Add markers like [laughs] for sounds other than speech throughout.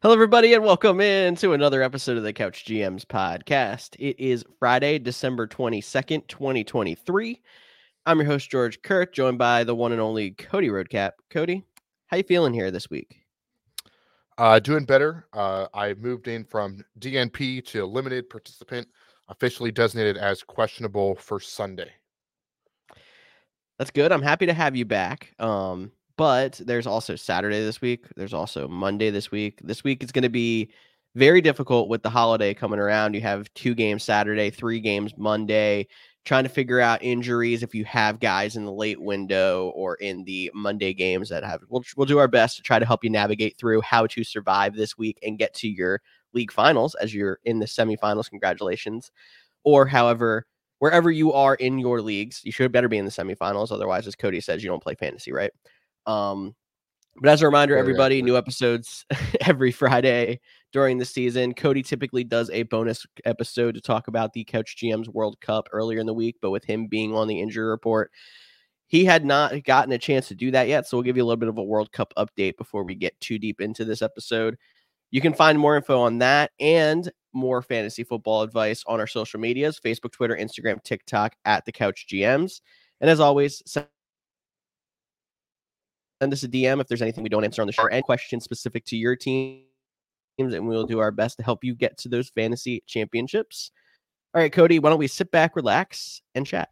Hello, everybody, and welcome in to another episode of the Couch GMs podcast. It is Friday, December 22nd, 2023. I'm your host, George Kurt, joined by the one and only Cody Roadcap. Cody, how you feeling here this week? Uh, doing better. Uh, I moved in from DNP to limited participant, officially designated as questionable for Sunday. That's good. I'm happy to have you back. Um, but there's also Saturday this week. There's also Monday this week. This week is going to be very difficult with the holiday coming around. You have two games Saturday, three games Monday, trying to figure out injuries if you have guys in the late window or in the Monday games that have. We'll, we'll do our best to try to help you navigate through how to survive this week and get to your league finals as you're in the semifinals. Congratulations. Or, however, wherever you are in your leagues, you should better be in the semifinals. Otherwise, as Cody says, you don't play fantasy, right? Um, but as a reminder, everybody, new episodes [laughs] every Friday during the season. Cody typically does a bonus episode to talk about the Couch GM's World Cup earlier in the week, but with him being on the injury report, he had not gotten a chance to do that yet. So we'll give you a little bit of a World Cup update before we get too deep into this episode. You can find more info on that and more fantasy football advice on our social medias Facebook, Twitter, Instagram, TikTok at the Couch GMs. And as always, send us a DM if there's anything we don't answer on the show or any questions specific to your teams, and we'll do our best to help you get to those fantasy championships. All right, Cody, why don't we sit back, relax, and chat?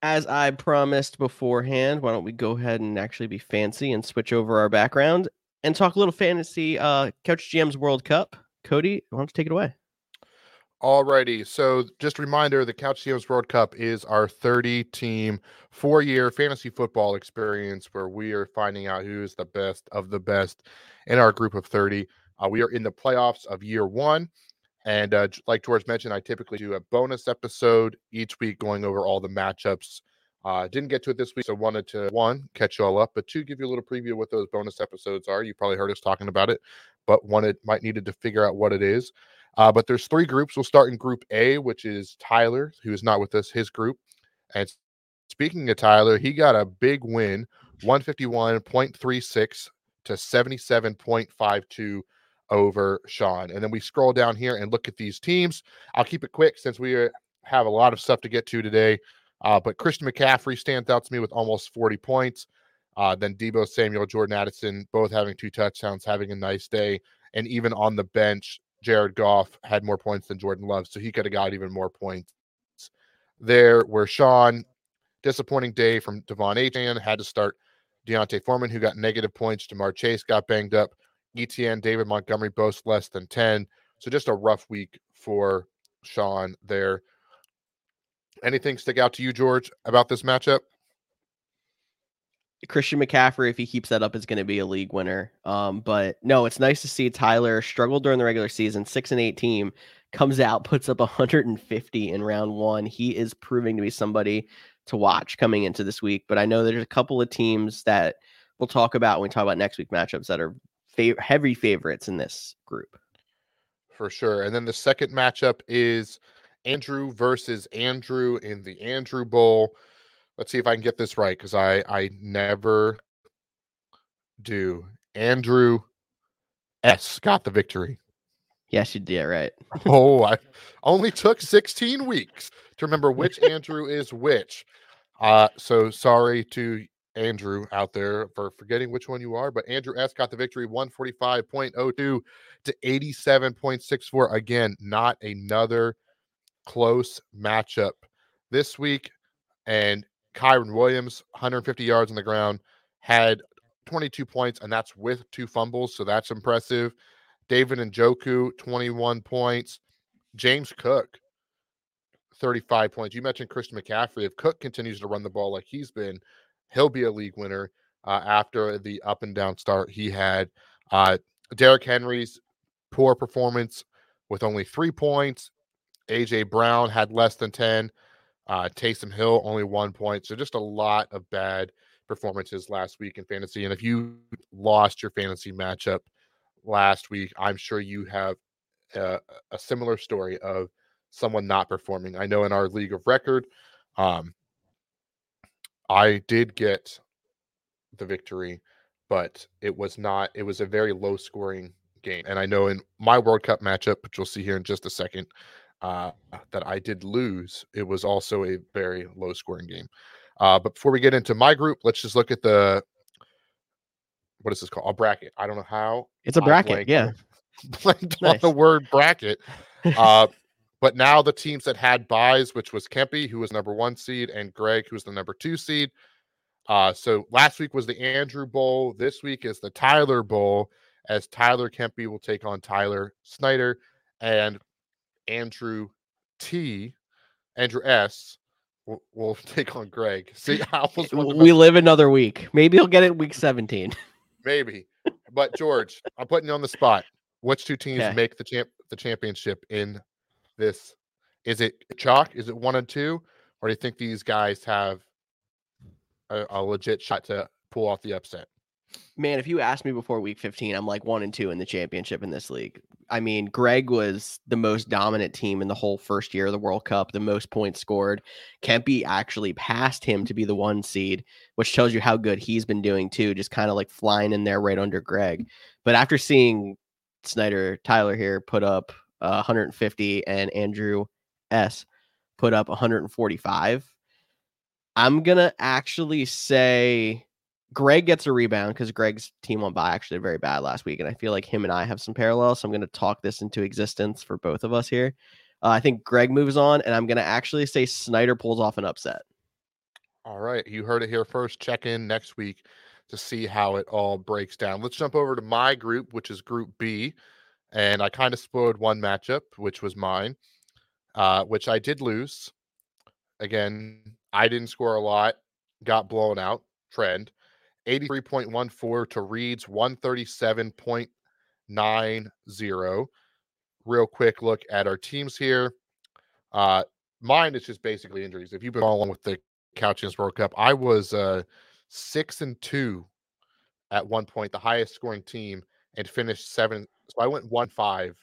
As I promised beforehand, why don't we go ahead and actually be fancy and switch over our background and talk a little fantasy uh Couch GM's World Cup. Cody, why don't you take it away? Alrighty, so just a reminder: the Couch GMs World Cup is our 30-team, four-year fantasy football experience where we are finding out who's the best of the best in our group of 30. Uh, we are in the playoffs of year one, and uh, like George mentioned, I typically do a bonus episode each week going over all the matchups. Uh, didn't get to it this week, so wanted to one catch you all up, but two give you a little preview what those bonus episodes are. You probably heard us talking about it, but wanted might needed to figure out what it is. Uh, but there's three groups. We'll start in Group A, which is Tyler, who is not with us, his group. And speaking of Tyler, he got a big win, 151.36 to 77.52 over Sean. And then we scroll down here and look at these teams. I'll keep it quick since we uh, have a lot of stuff to get to today. Uh, but Christian McCaffrey stands out to me with almost 40 points. Uh, then Deebo Samuel, Jordan Addison, both having two touchdowns, having a nice day. And even on the bench, Jared Goff had more points than Jordan Love, so he could have got even more points there. Where Sean, disappointing day from De'Von Achane, had to start D'Onta Foreman, who got negative points. Ja'Marr Chase got banged up. ETN, David Montgomery, both less than 10. So just a rough week for Sean there. Anything stick out to you, George, about this matchup? Christian McCaffrey, if he keeps that up, is going to be a league winner. Um, but no, it's nice to see Tyler struggle during the regular season, six and eight team comes out, puts up 150 in round one. He is proving to be somebody to watch coming into this week. But I know there's a couple of teams that we'll talk about when we talk about next week matchups that are fav- heavy favorites in this group. For sure. And then the second matchup is Andrew versus Andrew in the Andrew Bowl. Let's see if I can get this right because I I never do. Andrew S got the victory. Yes, you did right. [laughs] oh, I only took 16 weeks to remember which [laughs] Andrew is which. Uh, so sorry to Andrew out there for forgetting which one you are, but Andrew S got the victory 145.02 to 87.64. Again, not another close matchup this week. And Kyren Williams, 150 yards on the ground, had 22 points, and that's with two fumbles. So that's impressive. David Njoku, 21 points. James Cook, 35 points. You mentioned Christian McCaffrey. If Cook continues to run the ball like he's been, he'll be a league winner uh, after the up and down start he had. Uh, Derrick Henry's poor performance with only three points. AJ Brown had less than 10. Uh, Taysom Hill only one point. So just a lot of bad performances last week in fantasy. And if you lost your fantasy matchup last week, I'm sure you have a, a similar story of someone not performing. I know in our league of record, um, I did get the victory, but it was not. It was a very low scoring game, and I know in my World Cup matchup, which you'll see here in just a second, uh, that I did lose. It was also a very low scoring game. Uh, but before we get into my group, let's just look at the what is this called? A bracket. I don't know how. It's a bracket. yeah. [laughs] blanked nice. [laughs] on the word bracket. Uh, [laughs] but now the teams that had buys, which was Kempy, who was number one seed, and Greg, who was the number two seed. Uh, so last week was the Andrew Bowl. This week is the Tyler Bowl, as Tyler Kempy will take on Tyler Snyder, and Andrew T, Andrew S, will, will [laughs] take on Greg. See, [laughs] we live another week. Maybe he'll get it week 17. [laughs] Maybe. But George, I'm putting you on the spot. Which two teams okay. make the champ the championship in this? Is it chalk? Is it one and two? Or do you think these guys have a, a legit shot to pull off the upset? Man, if you asked me before week 15, I'm like one and two in the championship in this league. I mean, Greg was the most dominant team in the whole first year of the World Cup, the most points scored. Kempy actually passed him to be the one seed, which tells you how good he's been doing too, just kind of like flying in there right under Greg. But after seeing Snyder Tyler here put up uh, 150 and Andrew S put up 145, I'm going to actually say Greg gets a rebound because Greg's team on by actually very bad last week, and I feel like him and I have some parallels. So I'm going to talk this into existence for both of us here. Uh, I think Greg moves on, and I'm going to actually say Snyder pulls off an upset. All right, you heard it here first. Check in next week to see how it all breaks down. Let's jump over to my group, which is Group B, and I kind of spoiled one matchup, which was mine, uh, which I did lose. Again, I didn't score a lot, got blown out. Trend. 83.14 to Reed's 137.90. Real quick look at our teams here. Uh, mine is just basically injuries. If you've been along with the Couch GMs World Cup, I was uh, six and two at one point, the highest scoring team, and finished seven. So I went one five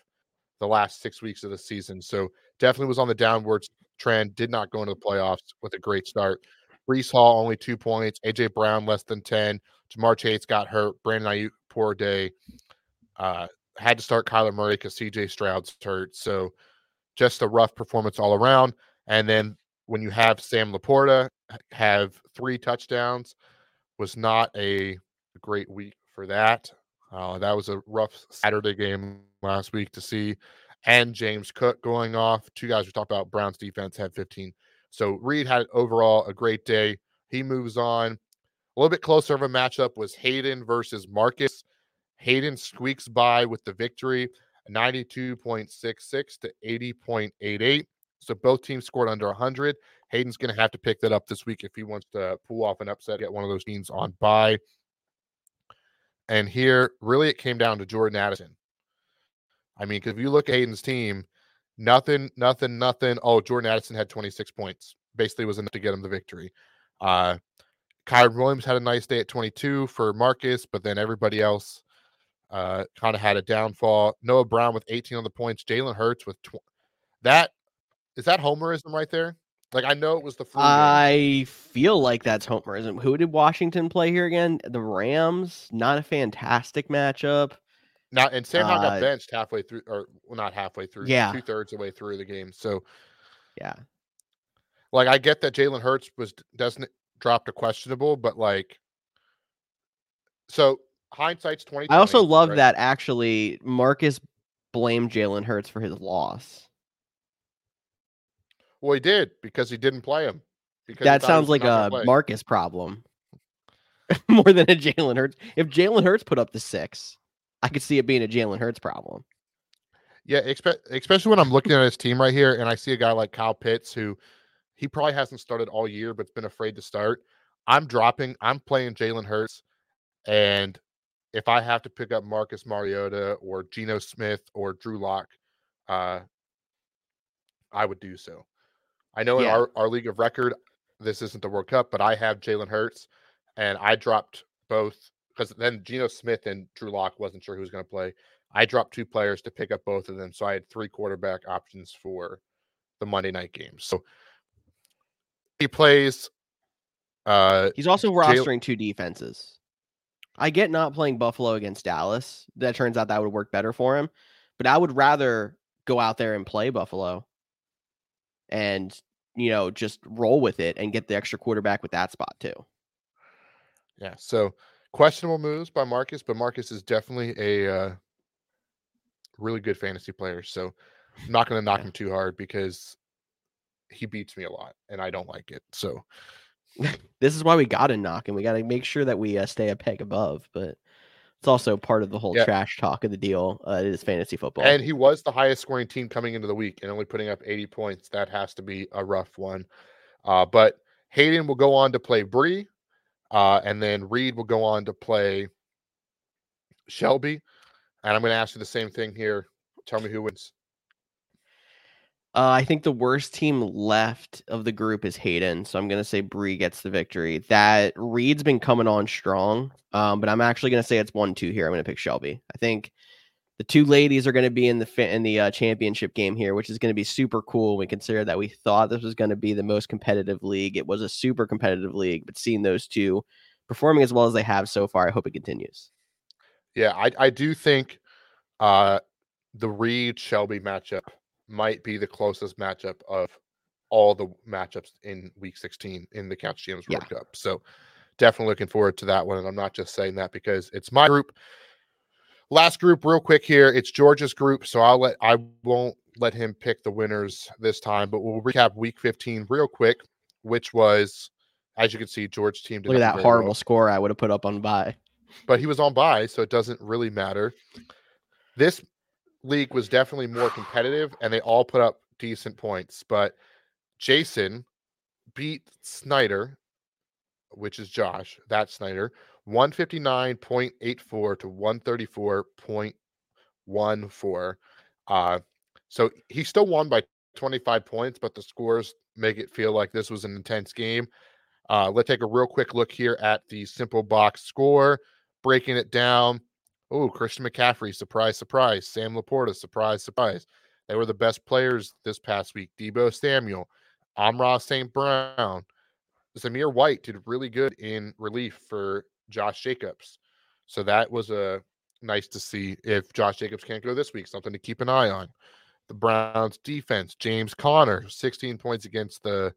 the last six weeks of the season. So definitely was on the downwards trend. Did not go into the playoffs with a great start. Breece Hall only two points. AJ Brown less than ten. Ja'Marr Chase got hurt. Brandon Aiyuk poor day. Uh, had to start Kyler Murray because CJ Stroud's hurt. So just a rough performance all around. And then when you have Sam LaPorta have three touchdowns, was not a great week for that. Uh, that was a rough Saturday game last week to see. And James Cook going off. Two guys we talked about Browns defense had 15 so Reed had overall a great day. He moves on. A little bit closer of a matchup was Hayden versus Marcus. Hayden squeaks by with the victory, 92.66 to 80.88. So both teams scored under 100. Hayden's going to have to pick that up this week if he wants to pull off an upset, get one of those teams on by. And here, really, it came down to Jordan Addison. I mean, because if you look at Hayden's team, Nothing, nothing, nothing. Oh, Jordan Addison had 26 points. Basically, was enough to get him the victory. Uh, Kyren Williams had a nice day at 22 for Marcus, but then everybody else uh, kind of had a downfall. Noah Brown with 18 on the points. Jalen Hurts with that. Is that homerism right there? Like I know it was the. I feel like that's homerism. Who did Washington play here again? The Rams. Not a fantastic matchup. Now and Sam uh, got benched halfway through, or well, not halfway through, yeah, two thirds of the way through the game. So, yeah, like I get that Jalen Hurts was doesn't drop to questionable, but like, so hindsight's twenty. I also love right? that actually Marcus blamed Jalen Hurts for his loss. Well, he did because he didn't play him. That sounds like a Marcus problem [laughs] more than a Jalen Hurts. If Jalen Hurts put up the six, I could see it being a Jalen Hurts problem. Yeah, especially when I'm looking at his team right here and I see a guy like Kyle Pitts who he probably hasn't started all year but's been afraid to start. I'm dropping, I'm playing Jalen Hurts. And if I have to pick up Marcus Mariota or Geno Smith or Drew Lock, uh, I would do so. I know yeah. in our, our league of record, this isn't the World Cup, but I have Jalen Hurts and I dropped both because then Geno Smith and Drew Lock wasn't sure who was going to play. I dropped two players to pick up both of them, so I had three quarterback options for the Monday night game. So he plays Uh, He's also rostering two defenses. I get not playing Buffalo against Dallas. That turns out that would work better for him. But I would rather go out there and play Buffalo and, you know, just roll with it and get the extra quarterback with that spot too. Yeah. So questionable moves by Marcus, but Marcus is definitely a uh, really good fantasy player. So I'm not going to knock Yeah. him too hard because he beats me a lot and I don't like it. So [laughs] This is why we got to knock and we got to make sure that we uh, stay a peg above. But it's also part of the whole Yeah. trash talk of the deal. Uh, it is fantasy football. And he was the highest scoring team coming into the week and only putting up 80 points. That has to be a rough one. Uh, but Hayden will go on to play Bree, uh, and then Reed will go on to play Shelby. And I'm going to ask you the same thing here. Tell me who wins. Uh, I think the worst team left of the group is Hayden, so I'm gonna say Bree gets the victory. That Reed's been coming on strong, um, but I'm actually gonna say it's one two here. I'm gonna pick Shelby. I think the two ladies are gonna be in the in the uh, championship game here, which is gonna be super cool. We consider that we thought this was gonna be the most competitive league. It was a super competitive league, but seeing those two performing as well as they have so far, I hope it continues. Yeah, I, I do think uh, the Reed Shelby matchup might be the closest matchup of all the matchups in week 16 in the Couch GMs Yeah. World Cup. So definitely looking forward to that one. And I'm not just saying that because it's my group. Last group, real quick here. It's George's group. So I'll let I won't let him pick the winners this time, but we'll recap week 15 real quick, which was as you can see, George team did Look at that very well horrible score I would have put up on buy. but he was on buy, so it doesn't really matter. This league was definitely more competitive, and they all put up decent points. But Jason beat Snyder, which is Josh, that Snyder, 159.84 to 134.14. Uh, so he still won by 25 points, but the scores make it feel like this was an intense game. Uh, let's take a real quick look here at the simple box score, breaking it down. Oh, Christian McCaffrey, surprise, surprise. Sam LaPorta, surprise, surprise. They were the best players this past week. Deebo Samuel, Amon-Ra St. Brown, Zamir White did really good in relief for Josh Jacobs. So that was a nice to see if Josh Jacobs can't go this week, something to keep an eye on. The Browns defense, James Conner, 16 points against the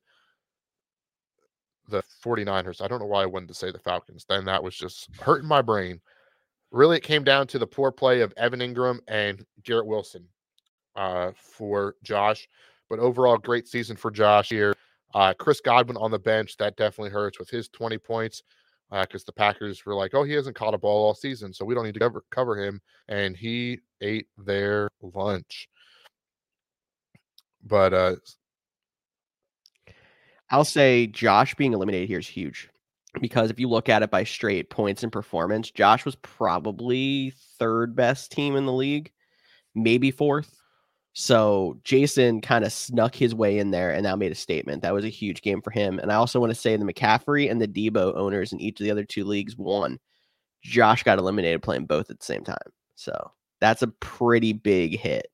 the 49ers. I don't know why I wanted to say the Falcons. Then that was just hurting my brain. Really, it came down to the poor play of Evan Engram and Garrett Wilson uh, for Josh. But overall, great season for Josh here. Uh, Chris Godwin on the bench, that definitely hurts with his 20 points because the Packers were like, oh, he hasn't caught a ball all season, so we don't need to cover, cover him. And he ate their lunch. But uh, I'll say Josh being eliminated here is huge because if you look at it by straight points and performance, Josh was probably third best team in the league, maybe fourth. So Jason kind of snuck his way in there and now made a statement. That was a huge game for him. And I also want to say the McCaffrey and the Deebo owners in each of the other two leagues won. Josh got eliminated playing both at the same time. So that's a pretty big hit.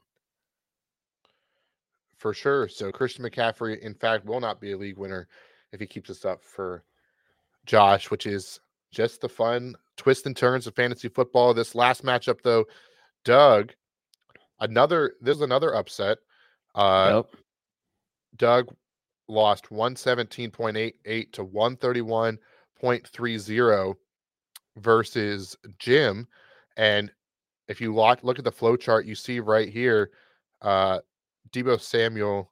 for sure. So Christian McCaffrey, in fact, will not be a league winner if he keeps this up for Josh, which is just the fun twists and turns of fantasy football. This last matchup, though, Doug, another this is another upset. Uh Nope. Doug lost 117.88 to 131.30 versus Jim. And if you look, look at the flow chart, you see right here, uh, Deebo Samuel.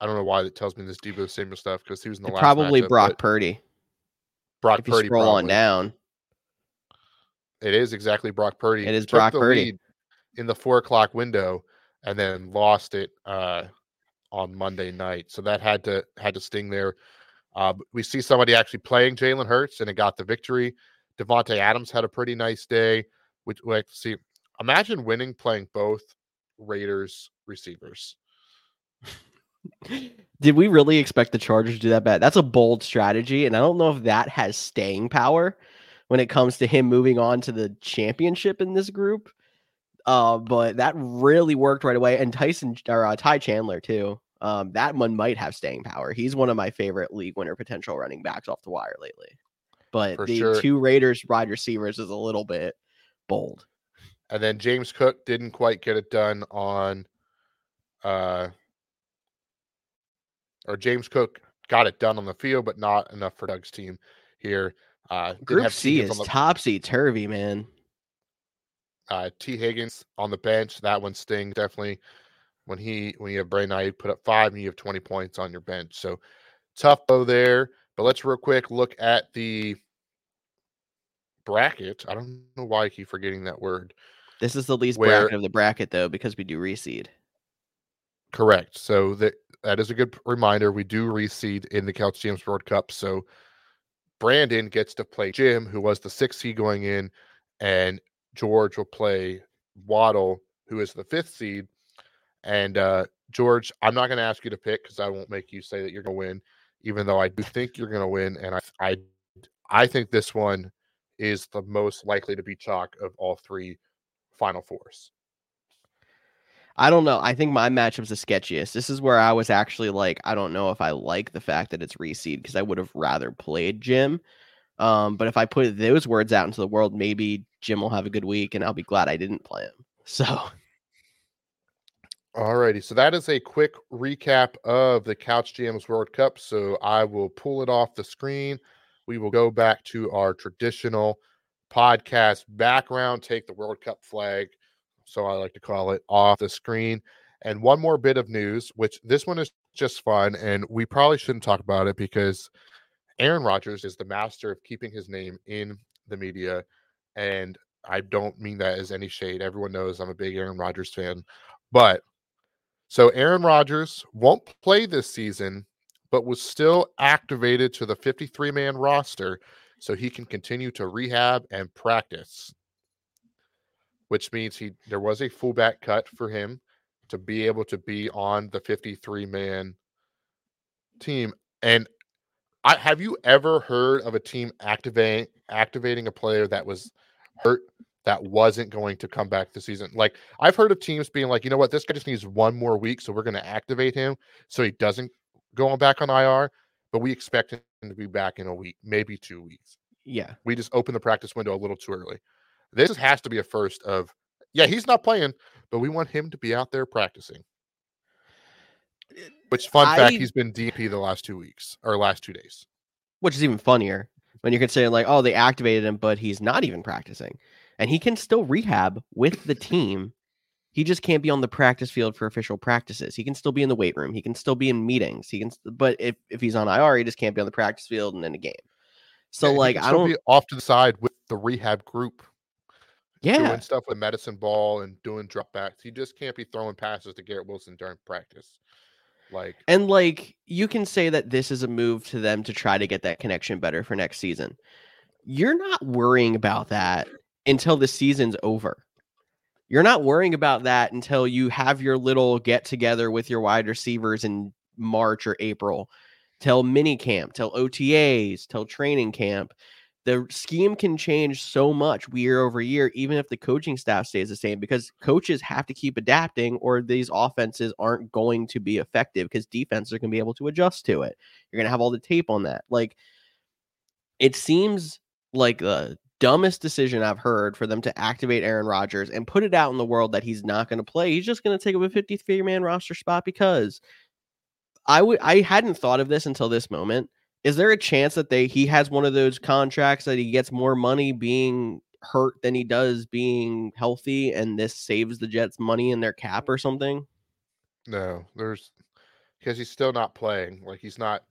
I don't know why that tells me this Deebo Samuel stuff because he was in the last Probably matchup, Brock Purdy. Brock If Purdy. scroll on down. It is exactly Brock Purdy. It is Brock Purdy. In the four o'clock window and then lost it uh, on Monday night. So that had to had to sting there. Uh, we see somebody actually playing Jalen Hurts and it got the victory. Davante Adams had a pretty nice day. Which like see. Imagine winning playing both Raiders receivers. [laughs] Did we really expect the Chargers to do that bad? That's a bold strategy, and I don't know if that has staying power when it comes to him moving on to the championship in this group. Uh, but that really worked right away, and Tyson or uh, Ty Chandler too. Um, that one might have staying power. He's one of my favorite league winner potential running backs off the wire lately. But For the sure. two Raiders wide receivers is a little bit bold. And then James Cook didn't quite get it done on uh or James Cook got it done on the field, but not enough for Doug's team here. Uh Group. C is the- topsy turvy, man. Uh, Tee Higgins on the bench. That one stings definitely. When he when you have Bray Knight put up five and you have 20 points on your bench. So tough though there. But let's real quick look at the bracket. I don't know why I keep forgetting that word. This is the least Where- bracket of the bracket though, because we do reseed. Correct. So that that is a good reminder. We do reseed in the Couch GMs World Cup. So Brandon gets to play Jim, who was the sixth seed going in, and George will play Waddle, who is the fifth seed. And uh George, I'm not going to ask you to pick because I won't make you say that you're going to win, even though I do think you're going to win. And I, I, I think this one is the most likely to be chalk of all three Final Fours. I don't know. I think my matchup's the sketchiest. This is where I was actually like, I don't know if I like the fact that it's reseed because I would have rather played Jim. Um, but if I put those words out into the world, maybe Jim will have a good week and I'll be glad I didn't play him. [laughs] So Alrighty, so that is a quick recap of the Couch GMs World Cup. So I will pull it off the screen. We will go back to our traditional podcast background, take the World Cup flag, so I like to call it, off the screen. And one more bit of news, which this one is just fun, and we probably shouldn't talk about it because Aaron Rodgers is the master of keeping his name in the media. And I don't mean that as any shade. Everyone knows I'm a big Aaron Rodgers fan. But so Aaron Rodgers won't play this season, but was still activated to the 53 man roster so he can continue to rehab and practice. Which means he there was a fullback cut for him to be able to be on the 53 man team. And I have you ever heard of a team activating activating a player that was hurt that wasn't going to come back this season? Like I've heard of teams being like, you know what, this guy just needs one more week, so we're going to activate him so he doesn't go on back on IR, but we expect him to be back in a week, maybe two weeks. yeah. We just opened the practice window a little too early. This has to be a first of, yeah, he's not playing, but we want him to be out there practicing. Eh, Which fun fact, he's been DP the last two weeks or last two days. Which is even funnier when you're considering like, oh, they activated him, but he's not even practicing. And he can still rehab with the team. He just can't be on the practice field for official practices. He can still be in the weight room. He can still be in meetings. He can, but if, if he's on IR, he just can't be on the practice field and in a game. So Yeah, like, I don't, be off to the side with the rehab group yeah, doing stuff with medicine ball and doing dropbacks. He just can't be throwing passes to Garrett Wilson during practice. Like And like you can say that this is a move to them to try to get that connection better for next season. You're not worrying about that until the season's over. You're not worrying about that until you have your little get together with your wide receivers in March or April, till mini camp, till OTAs, till training camp. The scheme can change so much year over year, even if the coaching staff stays the same, because coaches have to keep adapting, or these offenses aren't going to be effective because defenses are going to be able to adjust to it. You're going to have all the tape on that. Like, it seems like the dumbest decision I've heard for them to activate Aaron Rodgers and put it out in the world that he's not going to play. He's just going to take up a 53 man roster spot because I would I hadn't thought of this until this moment. Is there a chance that they he has one of those contracts that he gets more money being hurt than he does being healthy and this saves the Jets money in their cap or something? no, there's because he's still not playing. Like he's not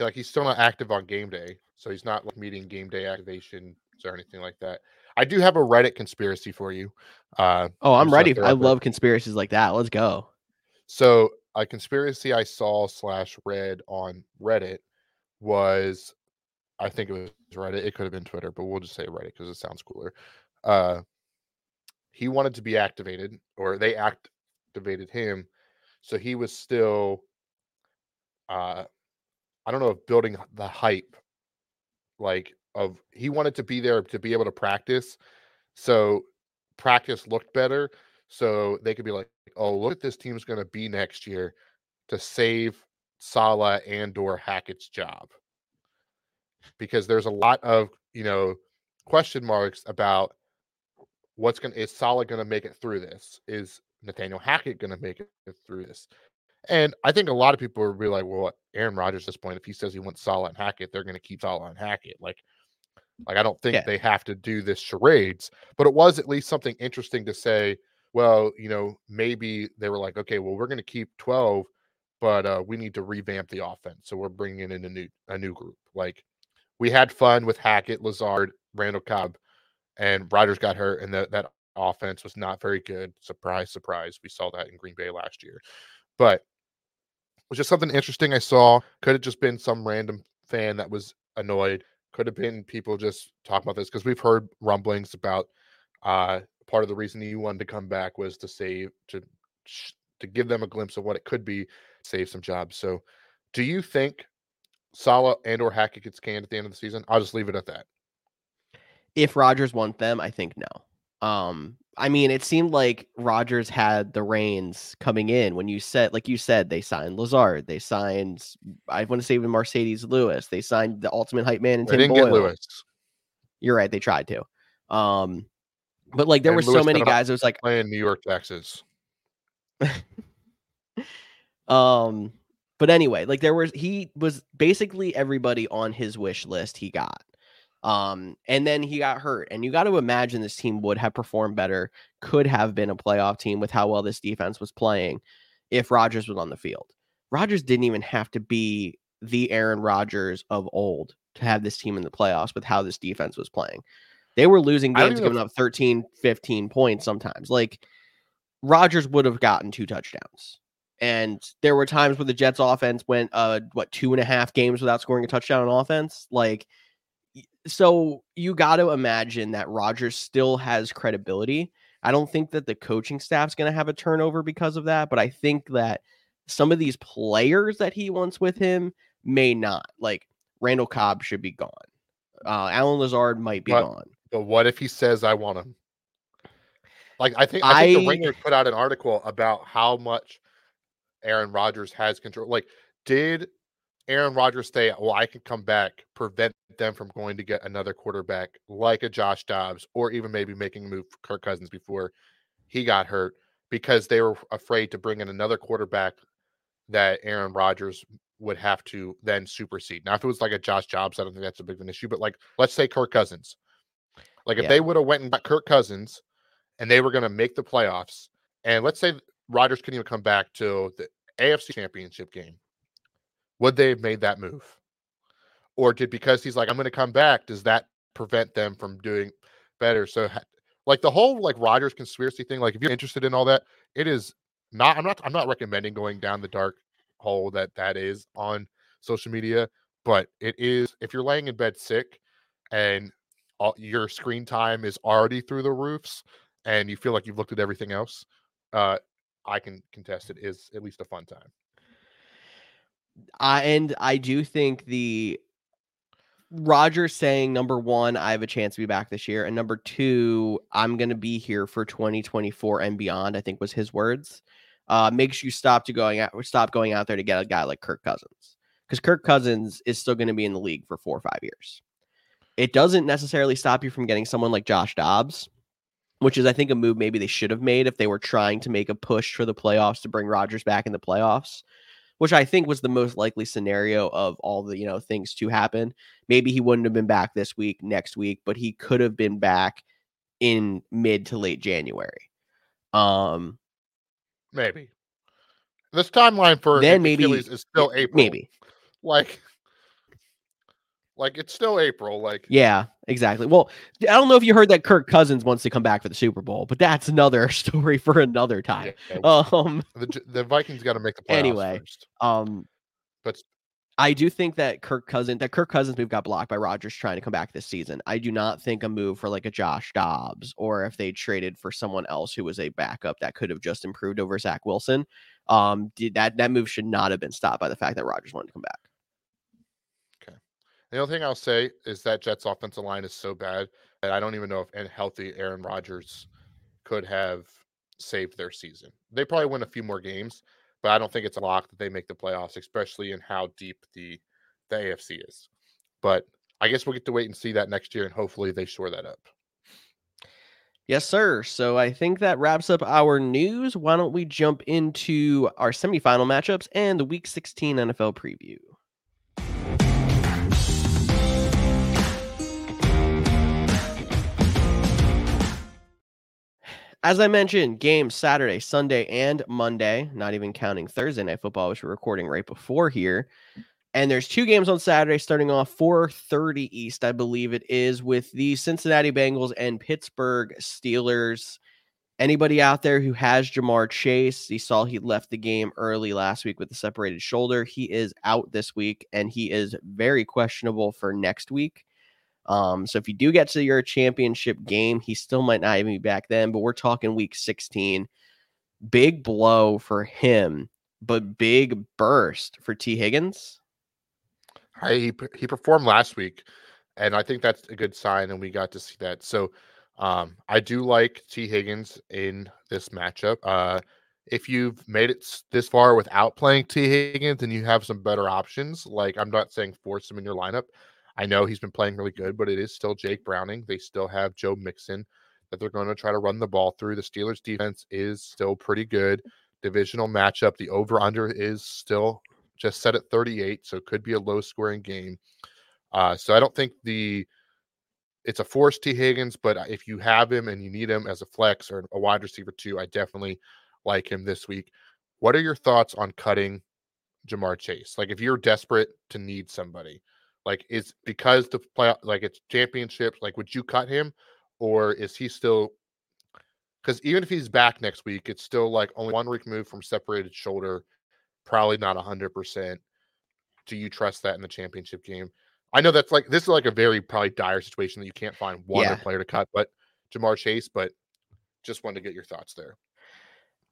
like he's still not active on game day, so he's not like meeting game day activations or anything like that. I do have a Reddit conspiracy for you. Uh, Oh, I'm ready. I love conspiracies like that. Let's go. So a conspiracy I saw slash read on Reddit was, I think it was Reddit. It could have been Twitter, but we'll just say Reddit because it sounds cooler. Uh, he wanted to be activated, or they activated him, so he was still, uh, I don't know if building the hype, like of he wanted to be there to be able to practice, so practice looked better, so they could be like, oh, look at this team's going to be next year to save Saleh and or Hackett's job? Because there's a lot of, you know, question marks about what's going to is Saleh going to make it through this? Is Nathaniel Hackett going to make it through this? And I think a lot of people will be like, well, Aaron Rodgers at this point, if he says he wants Saleh and Hackett, they're going to keep Saleh and Hackett. Like, like I don't think yeah. they have to do this charades, but it was at least something interesting to say. Well, you know, maybe they were like, okay, well, we're going to keep 12, but uh, we need to revamp the offense, so we're bringing in a new a new group. Like, we had fun with Hackett, Lazard, Randall Cobb, and Rodgers got hurt, and that that offense was not very good. Surprise, surprise. We saw that in Green Bay last year, but it was just something interesting I saw. Could have just been some random fan that was annoyed could have been people just talking about this because we've heard rumblings about uh, part of the reason he wanted to come back was to save to to give them a glimpse of what it could be, save some jobs. So, do you think Saleh and or Hackett gets canned at the end of the season? I'll just leave it at that. If Rodgers want them, I think no. Um, I mean, it seemed like Rodgers had the reins coming in when you said, like you said, they signed Lazard, they signed, I want to say even Marcedes Lewis, they signed the ultimate hype man and Tim didn't Boyle. get Lewis. You're right, they tried to. Um, but like there and were Lewis so many guys. It was like playing New York, Texas. [laughs] um, but anyway, like there was he was basically everybody on his wish list he got. Um, and then he got hurt. And you got to imagine this team would have performed better, could have been a playoff team with how well this defense was playing if Rodgers was on the field. Rodgers didn't even have to be the Aaron Rodgers of old to have this team in the playoffs with how this defense was playing. They were losing games, giving up 13, 15 points sometimes. Like Rodgers would have gotten two touchdowns. And there were times where the Jets offense went uh what two and a half games without scoring a touchdown on offense. Like so you got to imagine that Rodgers still has credibility. I don't think that the coaching staff's going to have a turnover because of that, but I think that some of these players that he wants with him may not. Like Randall Cobb should be gone. Uh, Allen Lazard might be but, gone. But what if he says, "I want him"? Like I think I think I, the Ringer put out an article about how much Aaron Rodgers has control. Like, did Aaron Rodgers say, "Well, I can come back," prevent them from going to get another quarterback like a Josh Dobbs, or even maybe making a move for Kirk Cousins before he got hurt because they were afraid to bring in another quarterback that Aaron Rodgers would have to then supersede. Now, if it was like a Josh Dobbs, I don't think that's a big of an issue. But like, let's say Kirk Cousins, like if yeah. they would have went and got Kirk Cousins, and they were going to make the playoffs, and let's say Rodgers couldn't even come back to the AFC Championship game would they have made that move? Or did because he's like, I'm going to come back, does that prevent them from doing better? So, like the whole like Rodgers conspiracy thing, like if you're interested in all that, it is not. I'm not. I'm not recommending going down the dark hole that that is on social media, but it is. If you're laying in bed sick and all, your screen time is already through the roofs, and you feel like you've looked at everything else, uh, I can contest it is at least a fun time. And I do think the Roger saying number one, I have a chance to be back this year, and number two, I'm going to be here for 2024 and beyond. I think was his words. Uh, makes you stop to going out, stop going out there to get a guy like Kirk Cousins because Kirk Cousins is still going to be in the league for four or five years. It doesn't necessarily stop you from getting someone like Josh Dobbs, which is I think a move maybe they should have made if they were trying to make a push for the playoffs to bring Rodgers back in the playoffs which I think was the most likely scenario of all the, you know, things to happen. Maybe he wouldn't have been back this week, next week, but he could have been back in mid to late January. Um maybe. This timeline for then maybe Achilles is still April. Maybe. Like like it's still April. Like yeah, exactly. Well, I don't know if you heard that Kirk Cousins wants to come back for the Super Bowl, but that's another [laughs] story for another time. Yeah, um, the, the Vikings got to make the [laughs] playoffs anyway. First. Um, but I do think that Kirk Cousins that Kirk Cousins move got blocked by Rodgers trying to come back this season. I do not think a move for like a Josh Dobbs or if they traded for someone else who was a backup that could have just improved over Zach Wilson. Um, did that that move should not have been stopped by the fact that Rodgers wanted to come back. The only thing I'll say is that Jets offensive line is so bad that I don't even know if and healthy Aaron Rodgers could have saved their season. They probably win a few more games, but I don't think it's a lock that they make the playoffs, especially in how deep the the AFC is. But I guess we'll get to wait and see that next year, and hopefully they shore that up. Yes, sir. So I think that wraps up our news. Why don't we jump into our semifinal matchups and the Week 16 NFL preview? As I mentioned, games Saturday, Sunday, and Monday, not even counting Thursday night football, which we're recording right before here. And there's two games on Saturday starting off 4:30 East, I believe it is, with the Cincinnati Bengals and Pittsburgh Steelers. Anybody out there who has Ja'Marr Chase, you saw he left the game early last week with a separated shoulder. He is out this week and he is very questionable for next week. Um, so if you do get to your championship game, he still might not even be back then, but we're talking week 16. Big blow for him, but big burst for Tee Higgins. I, he he performed last week, and I think that's a good sign, and we got to see that. So um, I do like Tee Higgins in this matchup. Uh, if you've made it this far without playing Tee Higgins, and you have some better options, like I'm not saying force him in your lineup, I know he's been playing really good, but it is still Jake Browning. They still have Joe Mixon that they're going to try to run the ball through. The Steelers defense is still pretty good. Divisional matchup. The over under is still just set at 38, so it could be a low scoring game. Uh, so I don't think the it's a force Tee Higgins, but if you have him and you need him as a flex or a wide receiver too, I definitely like him this week. What are your thoughts on cutting Ja'Marr Chase? Like if you're desperate to need somebody, like, is because the play like it's championships, like would you cut him or is he still because even if he's back next week, it's still like only one week move from separated shoulder, probably not hundred percent. Do you trust that in the championship game? I know that's like this is like a very probably dire situation that you can't find one yeah. player to cut, but Ja'Marr Chase, but just wanted to get your thoughts there.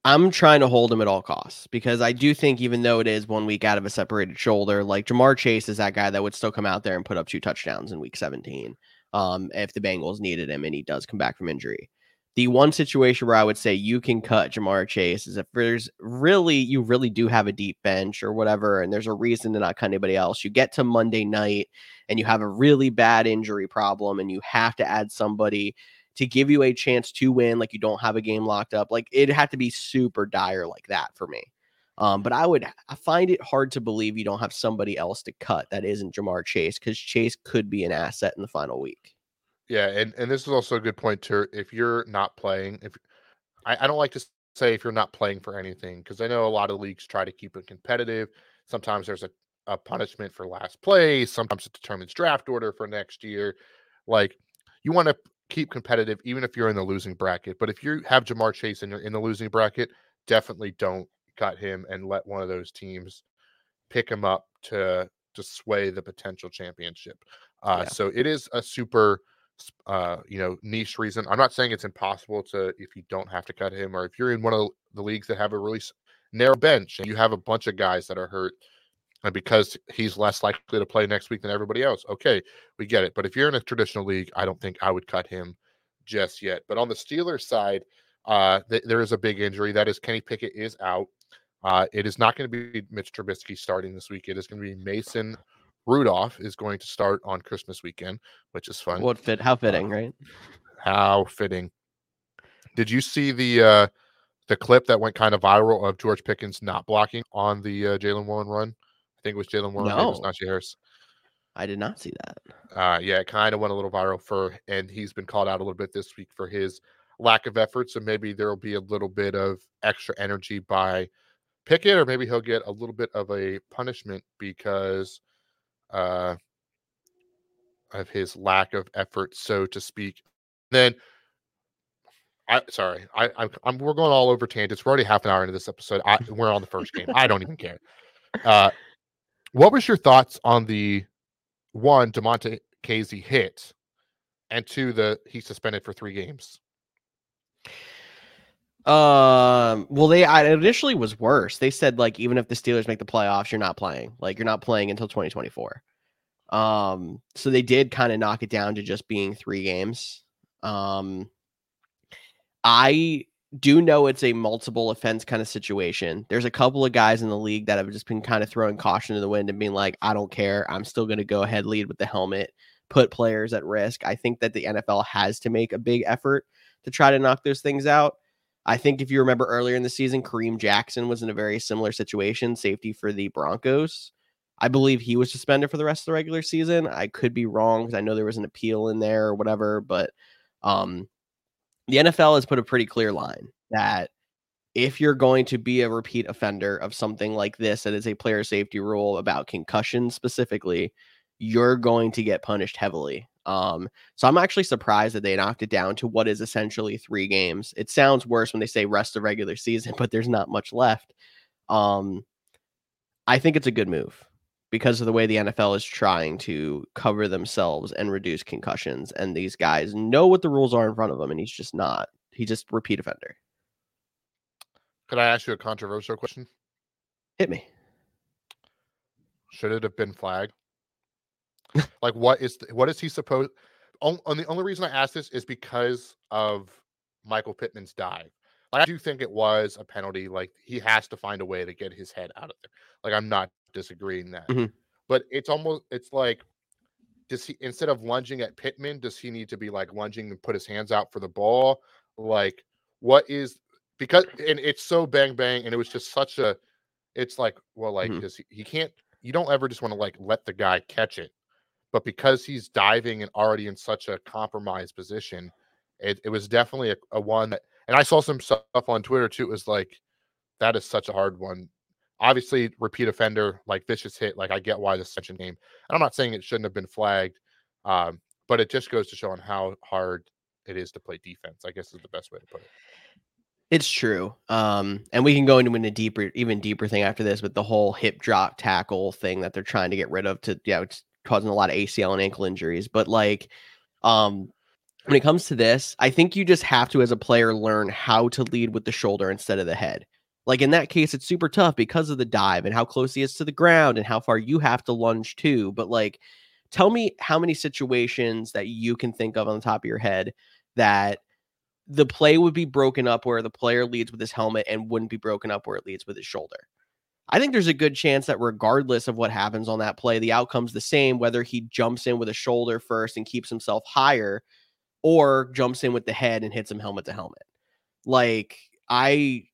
I'm trying to hold him at all costs because I do think even though it is one week out of a separated shoulder, like Ja'Marr Chase is that guy that would still come out there and put up two touchdowns in week 17 um, if the Bengals needed him and he does come back from injury. The one situation where I would say you can cut Ja'Marr Chase is if there's really, you really do have a deep bench or whatever, and there's a reason to not cut anybody else. You get to Monday night and you have a really bad injury problem and you have to add somebody to give you a chance to win, like you don't have a game locked up. Like it had to be super dire like that for me. Um, but I would I find it hard to believe you don't have somebody else to cut that isn't Ja'Marr Chase because Chase could be an asset in the final week. Yeah, and and this is also a good point too. If you're not playing, if I, I don't like to say if you're not playing for anything because I know a lot of leagues try to keep it competitive. Sometimes there's a, a punishment for last place. Sometimes it determines draft order for next year. Like you want to keep competitive even if you're in the losing bracket. But if you have Ja'Marr Chase and you're in the losing bracket, definitely don't cut him and let one of those teams pick him up to to sway the potential championship. Uh, yeah. So it is a super, uh, you know, niche reason. I'm not saying it's impossible to if you don't have to cut him or if you're in one of the leagues that have a really narrow bench and you have a bunch of guys that are hurt and because he's less likely to play next week than everybody else, okay, we get it. But if you're in a traditional league, I don't think I would cut him just yet. But on the Steelers side, uh, th- there is a big injury. That is Kenny Pickett is out. Uh, it is not going to be Mitch Trubisky starting this week. It is going to be Mason Rudolph is going to start on Christmas weekend, which is fun. What fit? How fitting, uh, right? How fitting. Did you see the uh, the clip that went kind of viral of George Pickens not blocking on the uh, Jaylen Warren run? I think it was Jaylen Warren. No. It was Najee Harris. I did not see that. Uh, yeah, it kind of went a little viral for, and he's been called out a little bit this week for his lack of effort. So maybe there will be a little bit of extra energy by Pickett, or maybe he'll get a little bit of a punishment because uh, of his lack of effort, so to speak. Then, I sorry, I, I'm, I'm we're going all over tangents. We're already half an hour into this episode. I, we're on the first game. I don't even care. Uh, what was your thoughts on the one Damontae Kazee hit, and two the he suspended for three games? Um. Well, they I, initially was worse. They said like even if the Steelers make the playoffs, you're not playing. Like you're not playing until 2024. Um. So they did kind of knock it down to just being three games. Um. I do know it's a multiple offense kind of situation. There's a couple of guys in the league that have just been kind of throwing caution to the wind and being like, I don't care. I'm still going to go ahead, lead with the helmet, put players at risk. I think that the NFL has to make a big effort to try to knock those things out. I think if you remember earlier in the season, Kareem Jackson was in a very similar situation, safety for the Broncos. I believe he was suspended for the rest of the regular season. I could be wrong because I know there was an appeal in there or whatever, but um, the NFL has put a pretty clear line that if you're going to be a repeat offender of something like this, that is a player safety rule about concussion specifically, you're going to get punished heavily. Um, so I'm actually surprised that they knocked it down to what is essentially three games. It sounds worse when they say rest of regular season, [laughs] but there's not much left. Um, I think it's a good move because of the way the NFL is trying to cover themselves and reduce concussions. And these guys know what the rules are in front of them, and he's just not. He's just repeat offender. Could I ask you a controversial question? Hit me. Should it have been flagged? like, what is what is he supposed? On, on the only reason I ask this is because of Michael Pittman's dive. Like, I do think it was a penalty. Like he has to find a way to get his head out of there. Like I'm not disagreeing that, Mhm. but it's almost it's like does he instead of lunging at Pittman, does he need to be like lunging and put his hands out for the ball? Like what is because and it's so bang bang and it was just such a it's like well like Mhm. does he, he can't you don't ever just want to like let the guy catch it but because he's diving and already in such a compromised position it, it was definitely a, a one that and i saw some stuff on twitter too it was like that is such a hard one obviously repeat offender like vicious hit like i get why the suspension came and i'm not saying it shouldn't have been flagged um, but it just goes to show on how hard it is to play defense i guess is the best way to put it It's true. Um, and we can go into a deeper, even deeper thing after this with the whole hip drop tackle thing that they're trying to get rid of to, yeah, it's causing a lot of ACL and ankle injuries. But like, um, when it comes to this, I think you just have to, as a player, learn how to lead with the shoulder instead of the head. Like in that case, it's super tough because of the dive and how close he is to the ground and how far you have to lunge too. But like, tell me how many situations that you can think of on the top of your head that the play would be broken up where the player leads with his helmet and wouldn't be broken up where it leads with his shoulder. I think there's a good chance that regardless of what happens on that play, the outcome's the same, whether he jumps in with a shoulder first and keeps himself higher or jumps in with the head and hits him helmet to helmet. Like I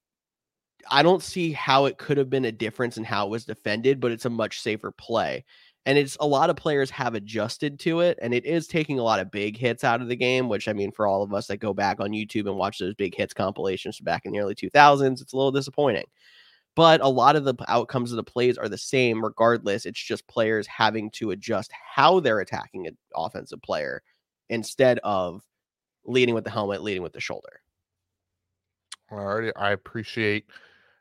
I don't see how it could have been a difference in how it was defended, but it's a much safer play. And it's a lot of players have adjusted to it, and it is taking a lot of big hits out of the game. Which I mean, for all of us that go back on YouTube and watch those big hits compilations back in the early 2000s, it's a little disappointing. But a lot of the outcomes of the plays are the same, regardless. It's just players having to adjust how they're attacking an offensive player instead of leading with the helmet, leading with the shoulder. Alrighty, I appreciate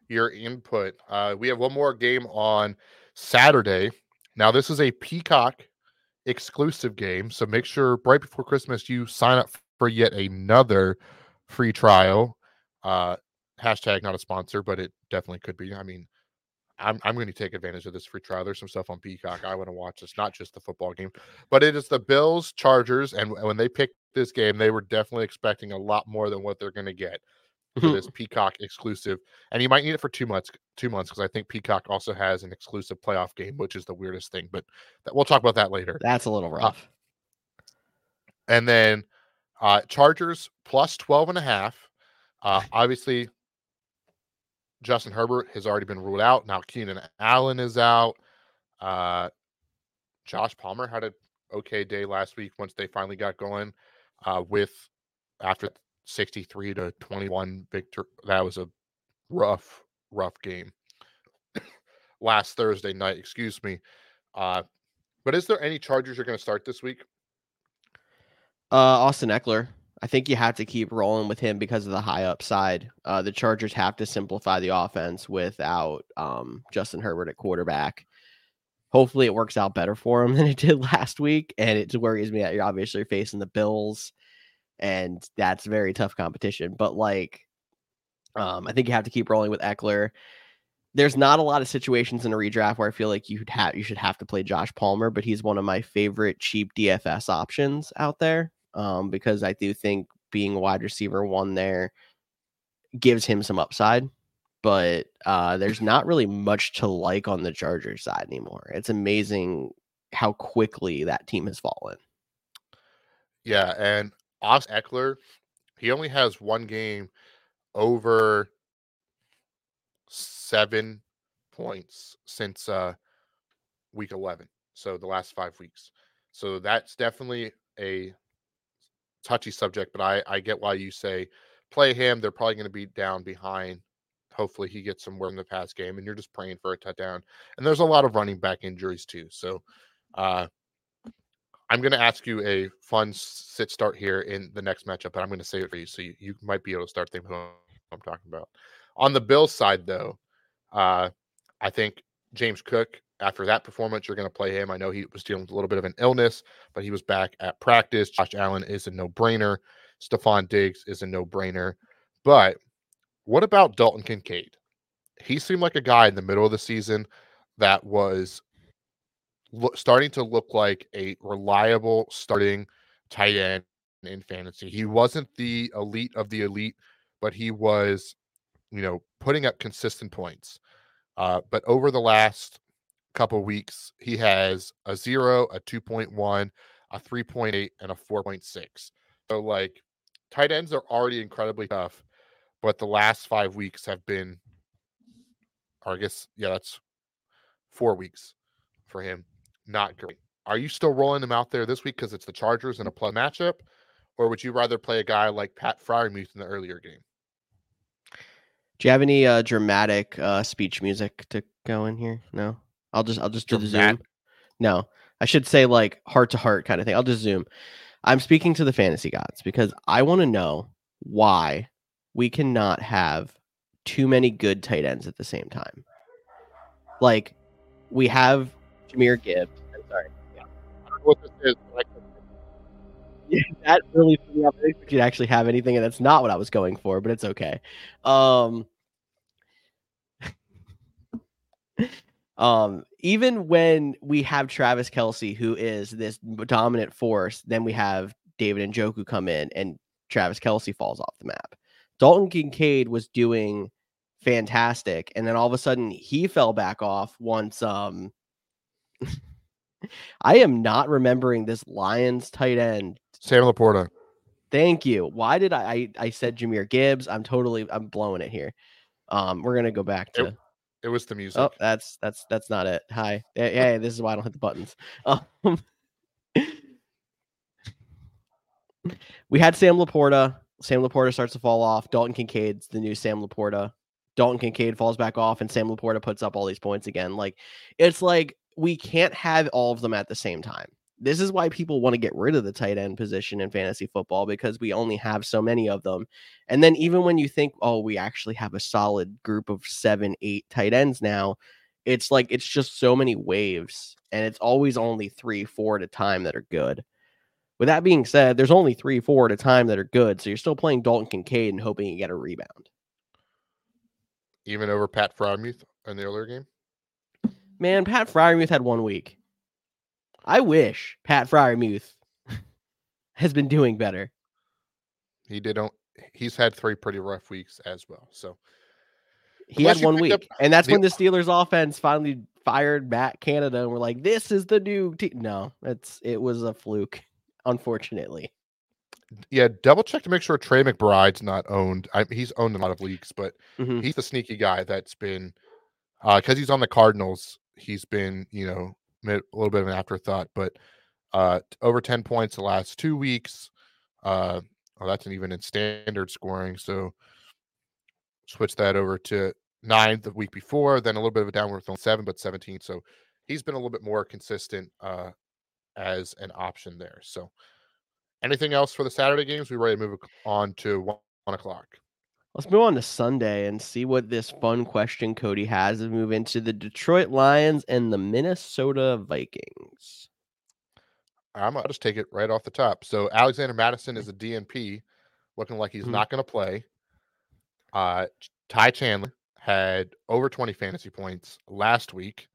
your input. Uh, we have one more game on Saturday. Now, this is a Peacock exclusive game, so make sure right before Christmas you sign up for yet another free trial. Uh, hashtag not a sponsor, but it definitely could be. I mean, I'm I'm going to take advantage of this free trial. There's some stuff on Peacock I want to watch. It's not just the football game, but it is the Bills Chargers, and when they picked this game, they were definitely expecting a lot more than what they're going to get for this Peacock exclusive, and you might need it for two months. Two months because I think Peacock also has an exclusive playoff game, which is the weirdest thing. But that, we'll talk about that later. That's a little rough. And then uh, Chargers plus 12 and a half. Uh, obviously, Justin Herbert has already been ruled out. Now Keenan Allen is out. Uh, Josh Palmer had an okay day last week once they finally got going uh, with after 63 to 21 victor. That was a rough, rough game [coughs] last Thursday night. Excuse me. Uh, but is there any Chargers you're going to start this week? Uh, Austin Ekeler. I think you have to keep rolling with him because of the high upside. Uh, the Chargers have to simplify the offense without um, Justin Herbert at quarterback. Hopefully, it works out better for him [laughs] than it did last week. And it worries me that you're obviously facing the Bills, and that's very tough competition. But like, um, I think you have to keep rolling with Ekeler. There's not a lot of situations in a redraft where I feel like you have you should have to play Josh Palmer, but he's one of my favorite cheap DFS options out there um, because I do think being wide receiver one there gives him some upside, but uh, there's not really much to like on the Chargers side anymore. It's amazing how quickly that team has fallen. Yeah, and Os Ekeler, he only has one game over seven points since uh, week 11. So the last five weeks. So that's definitely a touchy subject, but I, I get why you say play him. They're probably going to be down behind. Hopefully he gets some work in the past game, and you're just praying for a touchdown. And there's a lot of running back injuries too. So uh, I'm going to ask you a fun sit start here in the next matchup, but I'm going to save it for you. So you, you might be able to start thinking what I'm talking about. On the Bills side, though, uh, I think James Cook, after that performance, you're going to play him. I know he was dealing with a little bit of an illness, but he was back at practice. Josh Allen is a no brainer. Stefon Diggs is a no brainer. But what about Dalton Kincaid? He seemed like a guy in the middle of the season that was starting to look like a reliable starting tight end in fantasy. He wasn't the elite of the elite, but he was, you know, putting up consistent points. Uh, but over the last couple weeks, he has a zero, a 2.1, a 3.8, and a 4.6. So, like, tight ends are already incredibly tough, but the last five weeks have been, or I guess, yeah, that's four weeks for him. Not great. Are you still rolling him out there this week because it's the Chargers and a play matchup? Or would you rather play a guy like Pat Freiermuth in the earlier game? Do you have any uh, dramatic uh, speech music to go in here? No, I'll just I'll just do the zoom. No, I should say like heart to heart kind of thing. I'll just zoom. I'm speaking to the fantasy gods because I want to know why we cannot have too many good tight ends at the same time. Like we have Jahmyr Gibbs. I'm sorry. Yeah. what this is. Yeah, that really threw me off. I think you'd actually have anything, and that's not what I was going for, but it's okay. Um, [laughs] um, even when we have Travis Kelce, who is this dominant force, then we have David Njoku come in, and Travis Kelce falls off the map. Dalton Kincaid was doing fantastic, and then all of a sudden he fell back off once um [laughs] I am not remembering this Lions tight end. Sam LaPorta. Thank you. Why did I, I I said Jahmyr Gibbs? I'm totally I'm blowing it here. Um, we're gonna go back to it, it was the music. Oh, that's that's that's not it. Hi. Hey, hey this is why I don't hit the buttons. [laughs] Um, [laughs] we had Sam LaPorta. Sam LaPorta starts to fall off. Dalton Kincaid's the new Sam LaPorta. Dalton Kincaid falls back off, and Sam LaPorta puts up all these points again. Like it's like we can't have all of them at the same time. This is why people want to get rid of the tight end position in fantasy football because we only have so many of them. And then even when you think, oh, we actually have a solid group of seven, eight tight ends now, it's like it's just so many waves and it's always only three, four at a time that are good. With that being said, there's only three, four at a time that are good. So you're still playing Dalton Kincaid and hoping you get a rebound. Even over Pat Freiermuth in the earlier game? Man, Pat Freiermuth had one week. I wish Pat Freiermuth [laughs] has been doing better. He did. not He's had three pretty rough weeks as well. So he had one week, and that's the, when the Steelers' offense finally fired Matt Canada, and we're like, "This is the new team." No, it's it was a fluke, unfortunately. Yeah, double check to make sure Trey McBride's not owned. I, he's owned a lot of leagues, but mm-hmm. he's the sneaky guy that's been because uh, he's on the Cardinals he's been, you know, a little bit of an afterthought, but uh, over 10 points the last two weeks. Uh, oh, that's not even in standard scoring. So switch that over to nine the week before, then a little bit of a downward on seven, but 17. So he's been a little bit more consistent uh, as an option there. So anything else for the Saturday games? We ready to move on to one, one o'clock. Let's move on to Sunday and see what this fun question Cody has to move into the Detroit Lions and the Minnesota Vikings. I'm gonna just take it right off the top. So Alexander Mattison is a DNP, looking like he's mm-hmm. not going to play. Uh, Ty Chandler had over 20 fantasy points last week.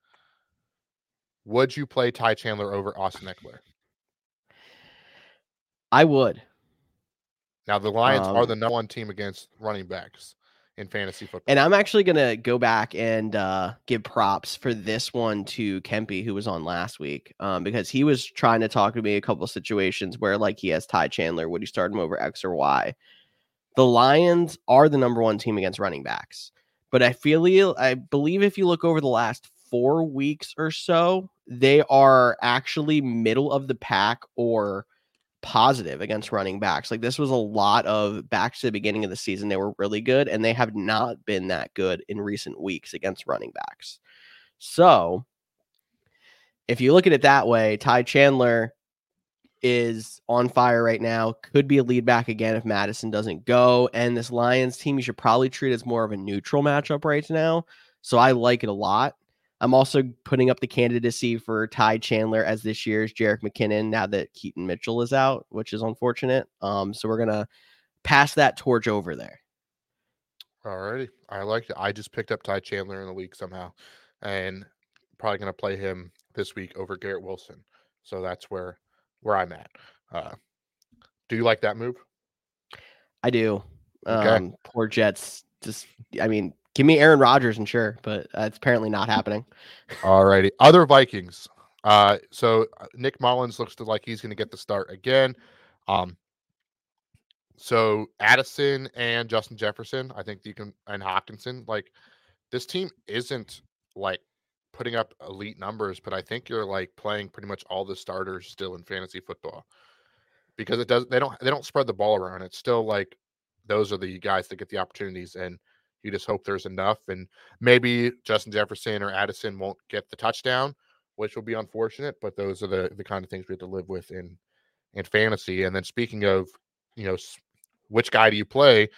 Would you play Ty Chandler over Austin Ekeler? I would. Now the Lions um, are the number one team against running backs. in fantasy football. And I'm actually gonna go back and uh, give props for this one to Kempy, who was on last week, um, because he was trying to talk to me a couple of situations where like he has Ty Chandler, would he start him over X or Y? The Lions are the number one team against running backs, but I feel I believe if you look over the last four weeks or so, they are actually middle of the pack or positive against running backs. Like this was a lot of backs to the beginning of the season. They were really good, and they have not been that good in recent weeks against running backs. So if you look at it that way, Ty Chandler is on fire right now. Could be a lead back again if Mattison doesn't go. And this Lions team, you should probably treat as more of a neutral matchup right now. So I like it a lot. I'm also putting up the candidacy for Ty Chandler as this year's Jerick McKinnon now that Keaton Mitchell is out, which is unfortunate. Um, so we're gonna pass that torch over there. Alrighty. I like it. I just picked up Ty Chandler in the league somehow and probably gonna play him this week over Garrett Wilson. So that's where where I'm at. Uh, do you like that move? I do. Okay. Um, poor Jets. Just, I mean, Give me Aaron Rodgers and sure, but uh, it's apparently not [laughs] happening. All righty. Other Vikings. Uh, so uh, Nick Mullens looks to like he's going to get the start again. Um, so Addison and Justin Jefferson, I think you can, and Hockenson, like this team isn't like putting up elite numbers, but I think you're like playing pretty much all the starters still in fantasy football because it does. They don't. They don't spread the ball around. It's still like those are the guys that get the opportunities and you just hope there's enough. And maybe Justin Jefferson or Addison won't get the touchdown, which will be unfortunate. But those are the the kind of things we have to live with in in fantasy. And then speaking of, you know, which guy do you play?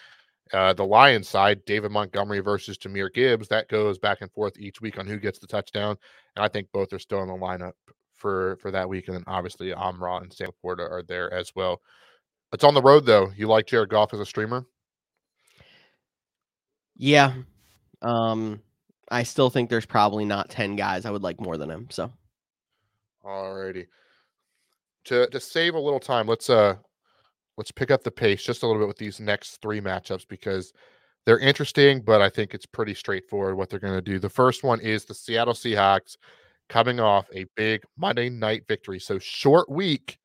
Uh, the Lions side, David Montgomery versus Jahmyr Gibbs, that goes back and forth each week on who gets the touchdown. And I think both are still in the lineup for for that week. And then obviously Amon-Ra and Sam Porta are there as well. It's on the road though. You like Jared Goff as a streamer? Yeah. Um, I still think there's probably not 10 guys I would like more than him. So, alrighty. To to save a little time, let's uh let's pick up the pace just a little bit with these next three matchups because they're interesting, but I think it's pretty straightforward what they're going to do. The first one is the Seattle Seahawks coming off a big Monday night victory. So short week,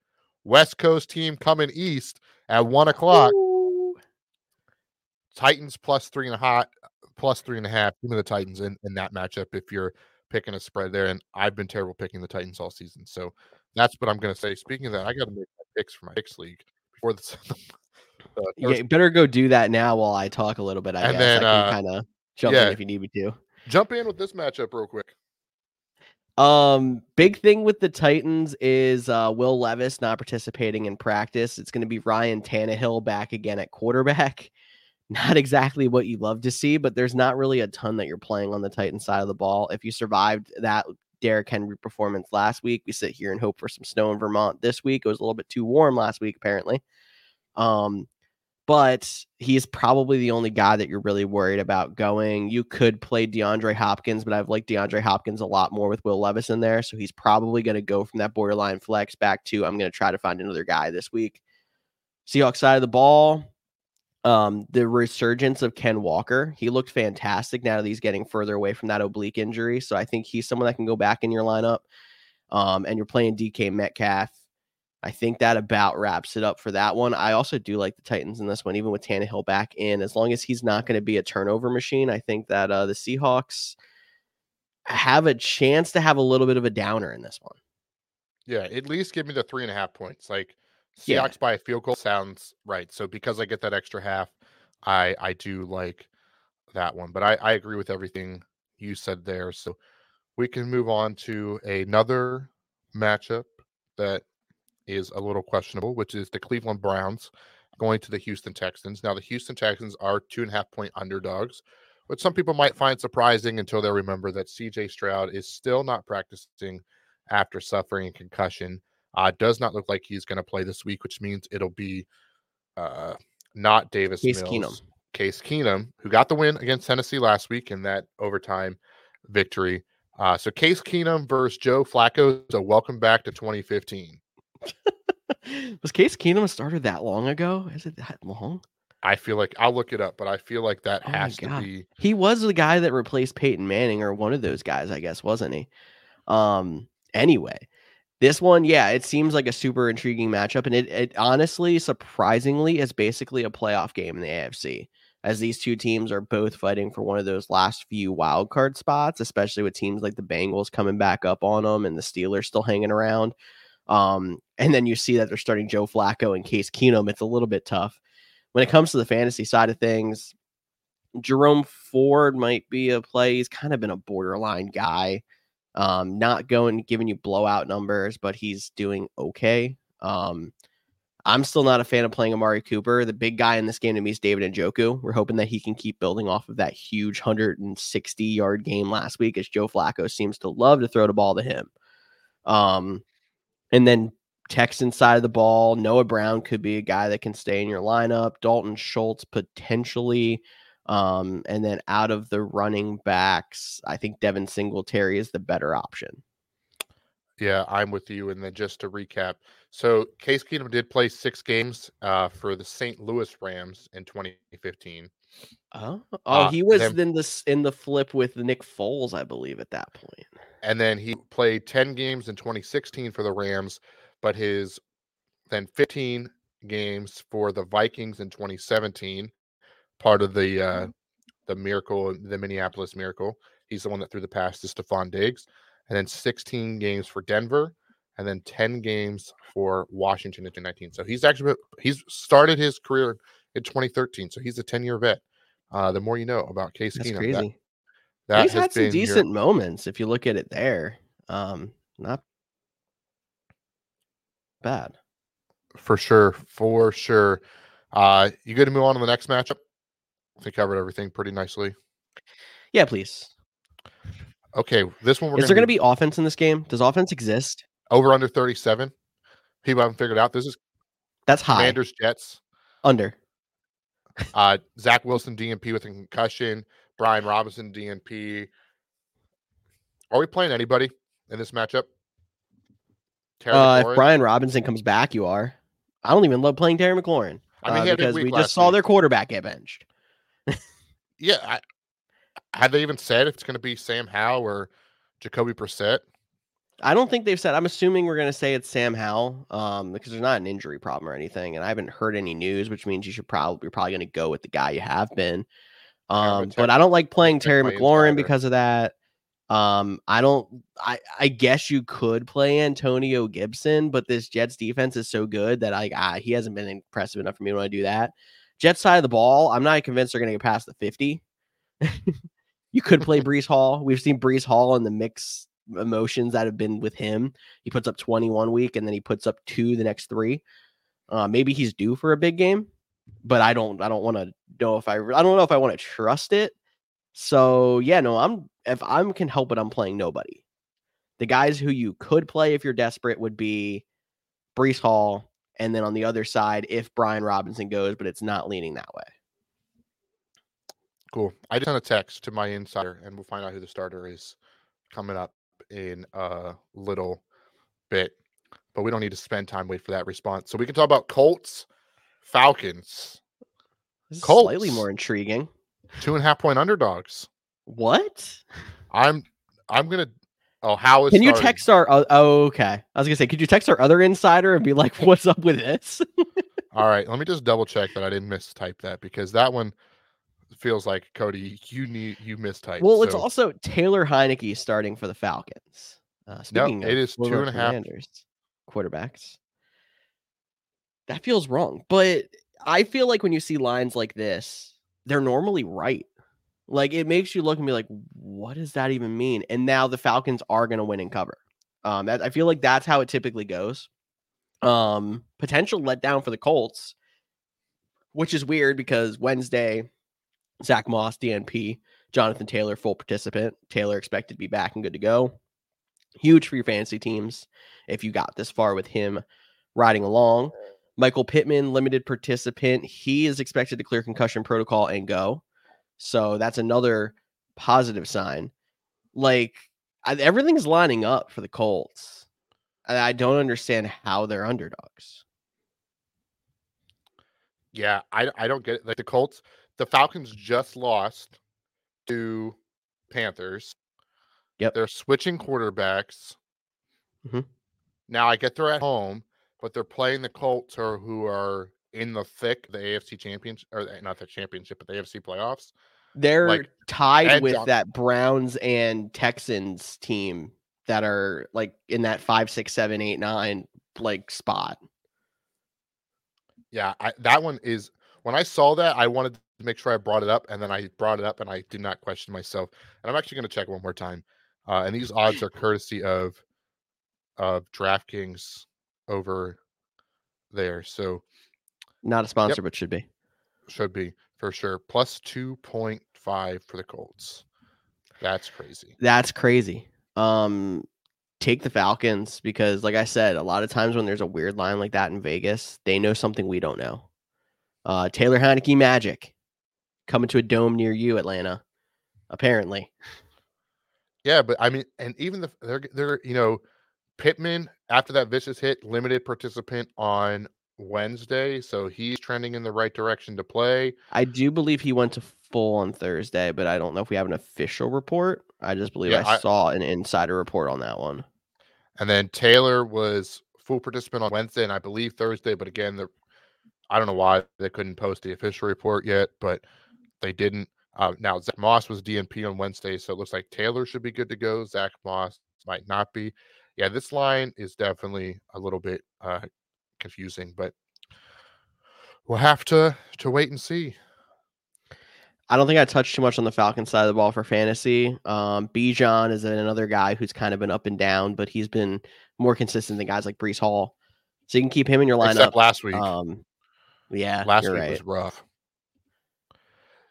West Coast team coming east at one o'clock. Ooh. Titans plus three and a half, plus three and a half. Give me the Titans in, in that matchup if you're picking a spread there. And I've been terrible picking the Titans all season. So that's what I'm going to say. Speaking of that, I got to make my picks for my picks league before the. [laughs] uh, yeah, better go do that now while I talk a little bit. I and guess then, I can uh, kind of jump yeah, in if you need me to. Jump in with this matchup real quick. Um, big thing with the Titans is uh, Will Levis not participating in practice. It's going to be Ryan Tannehill back again at quarterback not exactly what you love to see, but there's not really a ton that you're playing on the Titan side of the ball. If you survived that Derrick Henry performance last week, we sit here and hope for some snow in Vermont this week. It was a little bit too warm last week, apparently. Um, but he's probably the only guy that you're really worried about going. You could play DeAndre Hopkins, but I've liked DeAndre Hopkins a lot more with Will Levis in there. So he's probably going to go from that borderline flex back to I'm going to try to find another guy this week. Seahawks side of the ball, um, the resurgence of Ken Walker. He looked fantastic now that he's getting further away from that oblique injury. So I think he's someone that can go back in your lineup. Um, and you're playing DK Metcalf. I think that about wraps it up for that one. I also do like the Titans in this one, even with Tannehill back in. As long as he's not going to be a turnover machine, I think that uh, the Seahawks have a chance to have a little bit of a downer in this one. Yeah, at least give me the three and a half points. Like Seahawks yeah. by a field goal sounds right. So because I get that extra half, I I do like that one. But I, I agree with everything you said there. So we can move on to another matchup that is a little questionable, which is the Cleveland Browns going to the Houston Texans. Now the Houston Texans are two and a half point underdogs, which some people might find surprising until they remember that CJ Stroud is still not practicing after suffering a concussion. Uh, does not look like he's going to play this week, which means it'll be uh, not Davis Case Mills, Keenum. Case Keenum, who got the win against Tennessee last week in that overtime victory. Uh, so Case Keenum versus Joe Flacco. So welcome back to 2015. [laughs] Was Case Keenum started that long ago? Is it that long? I feel like I'll look it up, but I feel like that Oh has to be He was the guy that replaced Peyton Manning, or one of those guys, I guess, wasn't he? Um. Anyway, this one, yeah, it seems like a super intriguing matchup, and it, it honestly, surprisingly, is basically a playoff game in the AFC, as these two teams are both fighting for one of those last few wild card spots, especially with teams like the Bengals coming back up on them and the Steelers still hanging around. Um, and then you see that they're starting Joe Flacco and Case Keenum. It's a little bit tough when it comes to the fantasy side of things. Jerome Ford might be a play. He's kind of been a borderline guy. Um, not going giving you blowout numbers, but he's doing okay. Um, I'm still not a fan of playing Amari Cooper. The big guy in this game to me is David Njoku. We're hoping that he can keep building off of that huge 160 yard game last week, as Joe Flacco seems to love to throw the ball to him. Um, and then Texan side of the ball, Noah Brown could be a guy that can stay in your lineup. Dalton Schultz potentially. Um, and then out of the running backs, I think Devin Singletary is the better option. Yeah, I'm with you. And then just to recap, so Case Keenum did play six games uh, for the St. Louis Rams in 2015. Oh, oh, Uh, he was then- in this in the flip with Nick Foles, I believe, at that point. And then he played 10 games in 2016 for the Rams, but his then 15 games for the Vikings in 2017, part of the uh, the miracle, the Minneapolis miracle. He's the one that threw the pass to Stefon Diggs, and then 16 games for Denver, and then 10 games for Washington in 2019. So he's actually he's started his career in 2013. So he's a 10 year vet. Uh, the more you know about Case That's Keenum, that- crazy. that, He's has had some been your- decent moments if you look at it there. Um, not bad. for sure, for sure. Uh, you good to move on to the next matchup? Think covered everything pretty nicely. Yeah, please. Okay, this one we're Is there going to be offense in this game? Does offense exist? over under 37. People haven't figured out. This is That's high. Commanders Jets. Under. Uh, Zach Wilson DNP with a concussion. Brian Robinson DNP. Are we playing anybody in this matchup? Terry Uh, if Brian Robinson comes back, you are. I don't even love playing Terry McLaurin. I mean, uh, he had a big because we just last saw their quarterback get benched. Yeah, I, have they even said if it's going to be Sam Howe or Jacoby Brissett? I don't think they've said. I'm assuming we're going to say it's Sam Howell, um, because there's not an injury problem or anything, and I haven't heard any news, which means you should probably you're probably going to go with the guy you have been. Um, gonna but I don't like playing Terry McLaurin because of that. Um, I don't. I I guess you could play Antonio Gibson, but this Jets defense is so good that I ah, he hasn't been impressive enough for me to want to do that. Jets side of the ball, I'm not convinced they're going to get past the 50. you could play [laughs] Breece Hall. We've seen Breece Hall in the mix emotions that have been with him. He puts up 21 week and then he puts up two the next three. Uh, maybe he's due for a big game, but I don't. I don't want to know if I. I don't know if I want to trust it. So yeah, no. I'm if I'm can help it, I'm playing nobody. The guys who you could play if you're desperate would be Breece Hall, and then on the other side, if Brian Robinson goes, but it's not leaning that way. Cool. I just sent a text to my insider, and we'll find out who the starter is coming up in a little bit. But we don't need to spend time wait for that response. So we can talk about Colts, Falcons, This is slightly more intriguing. two and a half point underdogs. What? I'm I'm gonna. Oh, how is Can you text our? Oh, oh, okay. I was gonna say, could you text our other insider and be like, [laughs] "What's up with this?" All right, let me just double check that I didn't mistype that because that one feels like Cody. You need you mistyped. well, it's also Taylor Heinicke starting for the Falcons. Uh, speaking it of is two and a half. Quarterbacks. That feels wrong, but I feel like when you see lines like this, they're normally right. Like it makes you look and be like, "What does that even mean?" And now the Falcons are going to win and cover. Um, I feel like that's how it typically goes. Um, potential letdown for the Colts, which is weird because Wednesday, Zach Moss, DNP, Jonathan Taylor, full participant. Taylor expected to be back and good to go. Huge for your fantasy teams if you got this far with him riding along. Michael Pittman, limited participant. He is expected to clear concussion protocol and go. So that's another positive sign. Like I, everything's lining up for the Colts. I, I don't understand how they're underdogs. Yeah, I I don't get it. Like the Colts, the Falcons just lost to Panthers. Yep. They're switching quarterbacks. Mhm. Now I get they're at home, but they're playing the Colts or who are in the thick the AFC championship or not the championship, but the AFC playoffs. They're Like, tied with that Browns and Texans team that are like in that five, six, seven, eight, nine like spot. Yeah, I, that one is when I saw that, I wanted to make sure I brought it up, and then I brought it up, and I did not question myself. And I'm actually going to check one more time. Uh, and these odds are courtesy of of DraftKings over there, so Not a sponsor, but should be. should be for sure plus two point five for the Colts. That's crazy. That's crazy. Um, take the Falcons because, like I said, a lot of times when there's a weird line like that in Vegas, they know something we don't know. Uh, Taylor Heinicke magic coming to a dome near you, Atlanta. Apparently, Yeah, but I mean, and even the they're they're you know, Pittman after that vicious hit, limited participant on Wednesday, so he's trending in the right direction to play. I do believe he went to full on Thursday, but I don't know if we have an official report. I just believe Yeah, I, I- saw an insider report on that one. And then Taylor was full participant on Wednesday and I believe Thursday, but again, the I don't know why they couldn't post the official report yet, but they didn't. Uh, now Zach Moss was DNP on Wednesday, so it looks like Taylor should be good to go. Zach Moss might not be. Yeah, this line is definitely a little bit uh, confusing, but we'll have to to wait and see. I don't think I touched too much on the Falcons side of the ball for fantasy. Um, Bijan is another guy who's kind of been up and down, but he's been more consistent than guys like Breece Hall. So you can keep him in your lineup. Except last week. Um, yeah, last week right. was rough.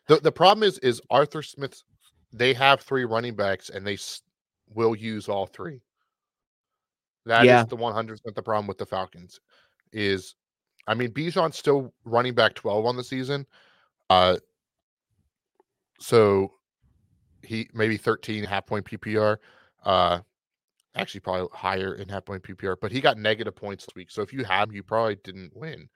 The the problem is is Arthur Smith. They have three running backs and they s- will use all three. That is Yeah. the one hundred percent the problem with the Falcons. Is I mean Bijan's still running back twelve on the season, uh, so he maybe 13 half point PPR. Uh, actually probably higher in half point PPR, but he got negative points this week. So if you have him, you probably didn't win.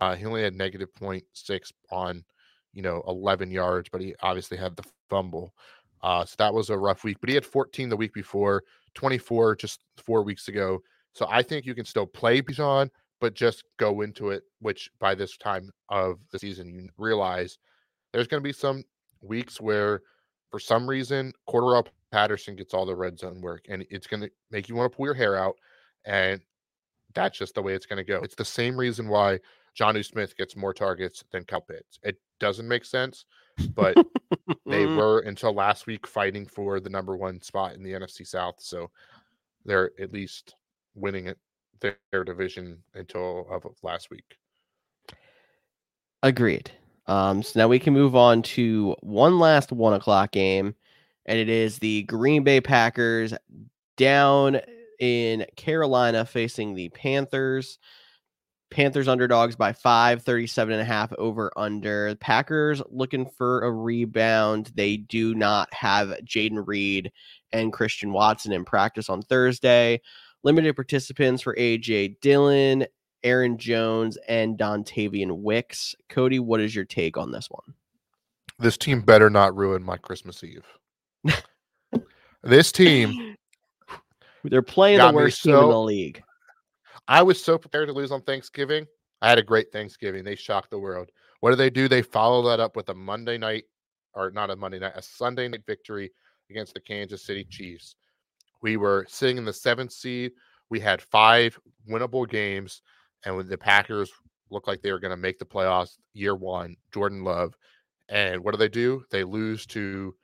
Uh, he only had negative 0.6 on, you know, 11 yards, but he obviously had the fumble. Uh, so that was a rough week. But he had 14 the week before, 24 just four weeks ago. So I think you can still play Bijan, but just go into it. Which by this time of the season, you realize there's going to be some weeks where, for some reason, Cordarrelle Patterson gets all the red zone work, and it's going to make you want to pull your hair out. And that's just the way it's going to go. It's the same reason why Jonnu Smith gets more targets than Kyle Pitts. It doesn't make sense, but [laughs] they Mm, were until last week fighting for the number one spot in the NFC South. So they're at least winning it their, their division until of last week. Agreed. Um, so now we can move on to one last one o'clock game, and it is the Green Bay Packers down in Carolina facing the Panthers. Panthers underdogs by five, 37 and a half over under. Packers looking for a rebound. They do not have Jayden Reed and Christian Watson in practice on Thursday. Limited participants for AJ Dillon, Aaron Jones, and Dontayvion Wicks. Cody, what is your take on this one? This team better not ruin my Christmas Eve. [laughs] this team, [laughs] They're playing the worst team in the league. I was so prepared to lose on Thanksgiving. I had a great Thanksgiving. They shocked the world. What do they do? They follow that up with a Monday night, or not a Monday night, a Sunday night victory against the Kansas City Chiefs. We were sitting in the seventh seed. We had five winnable games, and when the Packers looked like they were going to make the playoffs year one, Jordan Love. And what do they do? They lose to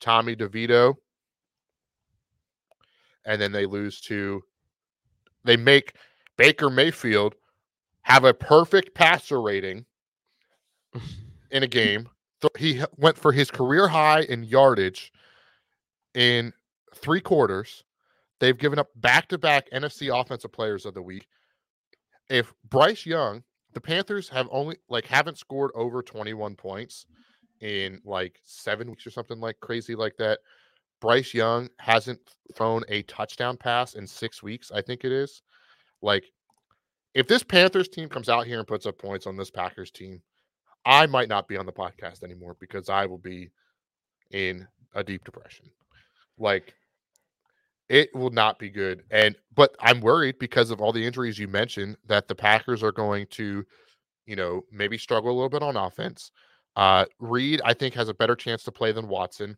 Tommy DeVito, and then they lose to. They make Baker Mayfield have a perfect passer rating in a [laughs] game. He went for his career high in yardage in three quarters. They've given up back to back NFC Offensive Players of the Week. If Bryce Young, the Panthers have only like haven't scored over 21 points in like seven weeks or something like crazy like that. Bryce Young hasn't thrown a touchdown pass in six weeks, I think it is. Like, if this Panthers team comes out here and puts up points on this Packers team, I might not be on the podcast anymore because I will be in a deep depression. Like it will not be good. And but I'm worried because of all the injuries you mentioned that the Packers are going to, you know, maybe struggle a little bit on offense. Uh Reed, I think, has a better chance to play than Watson.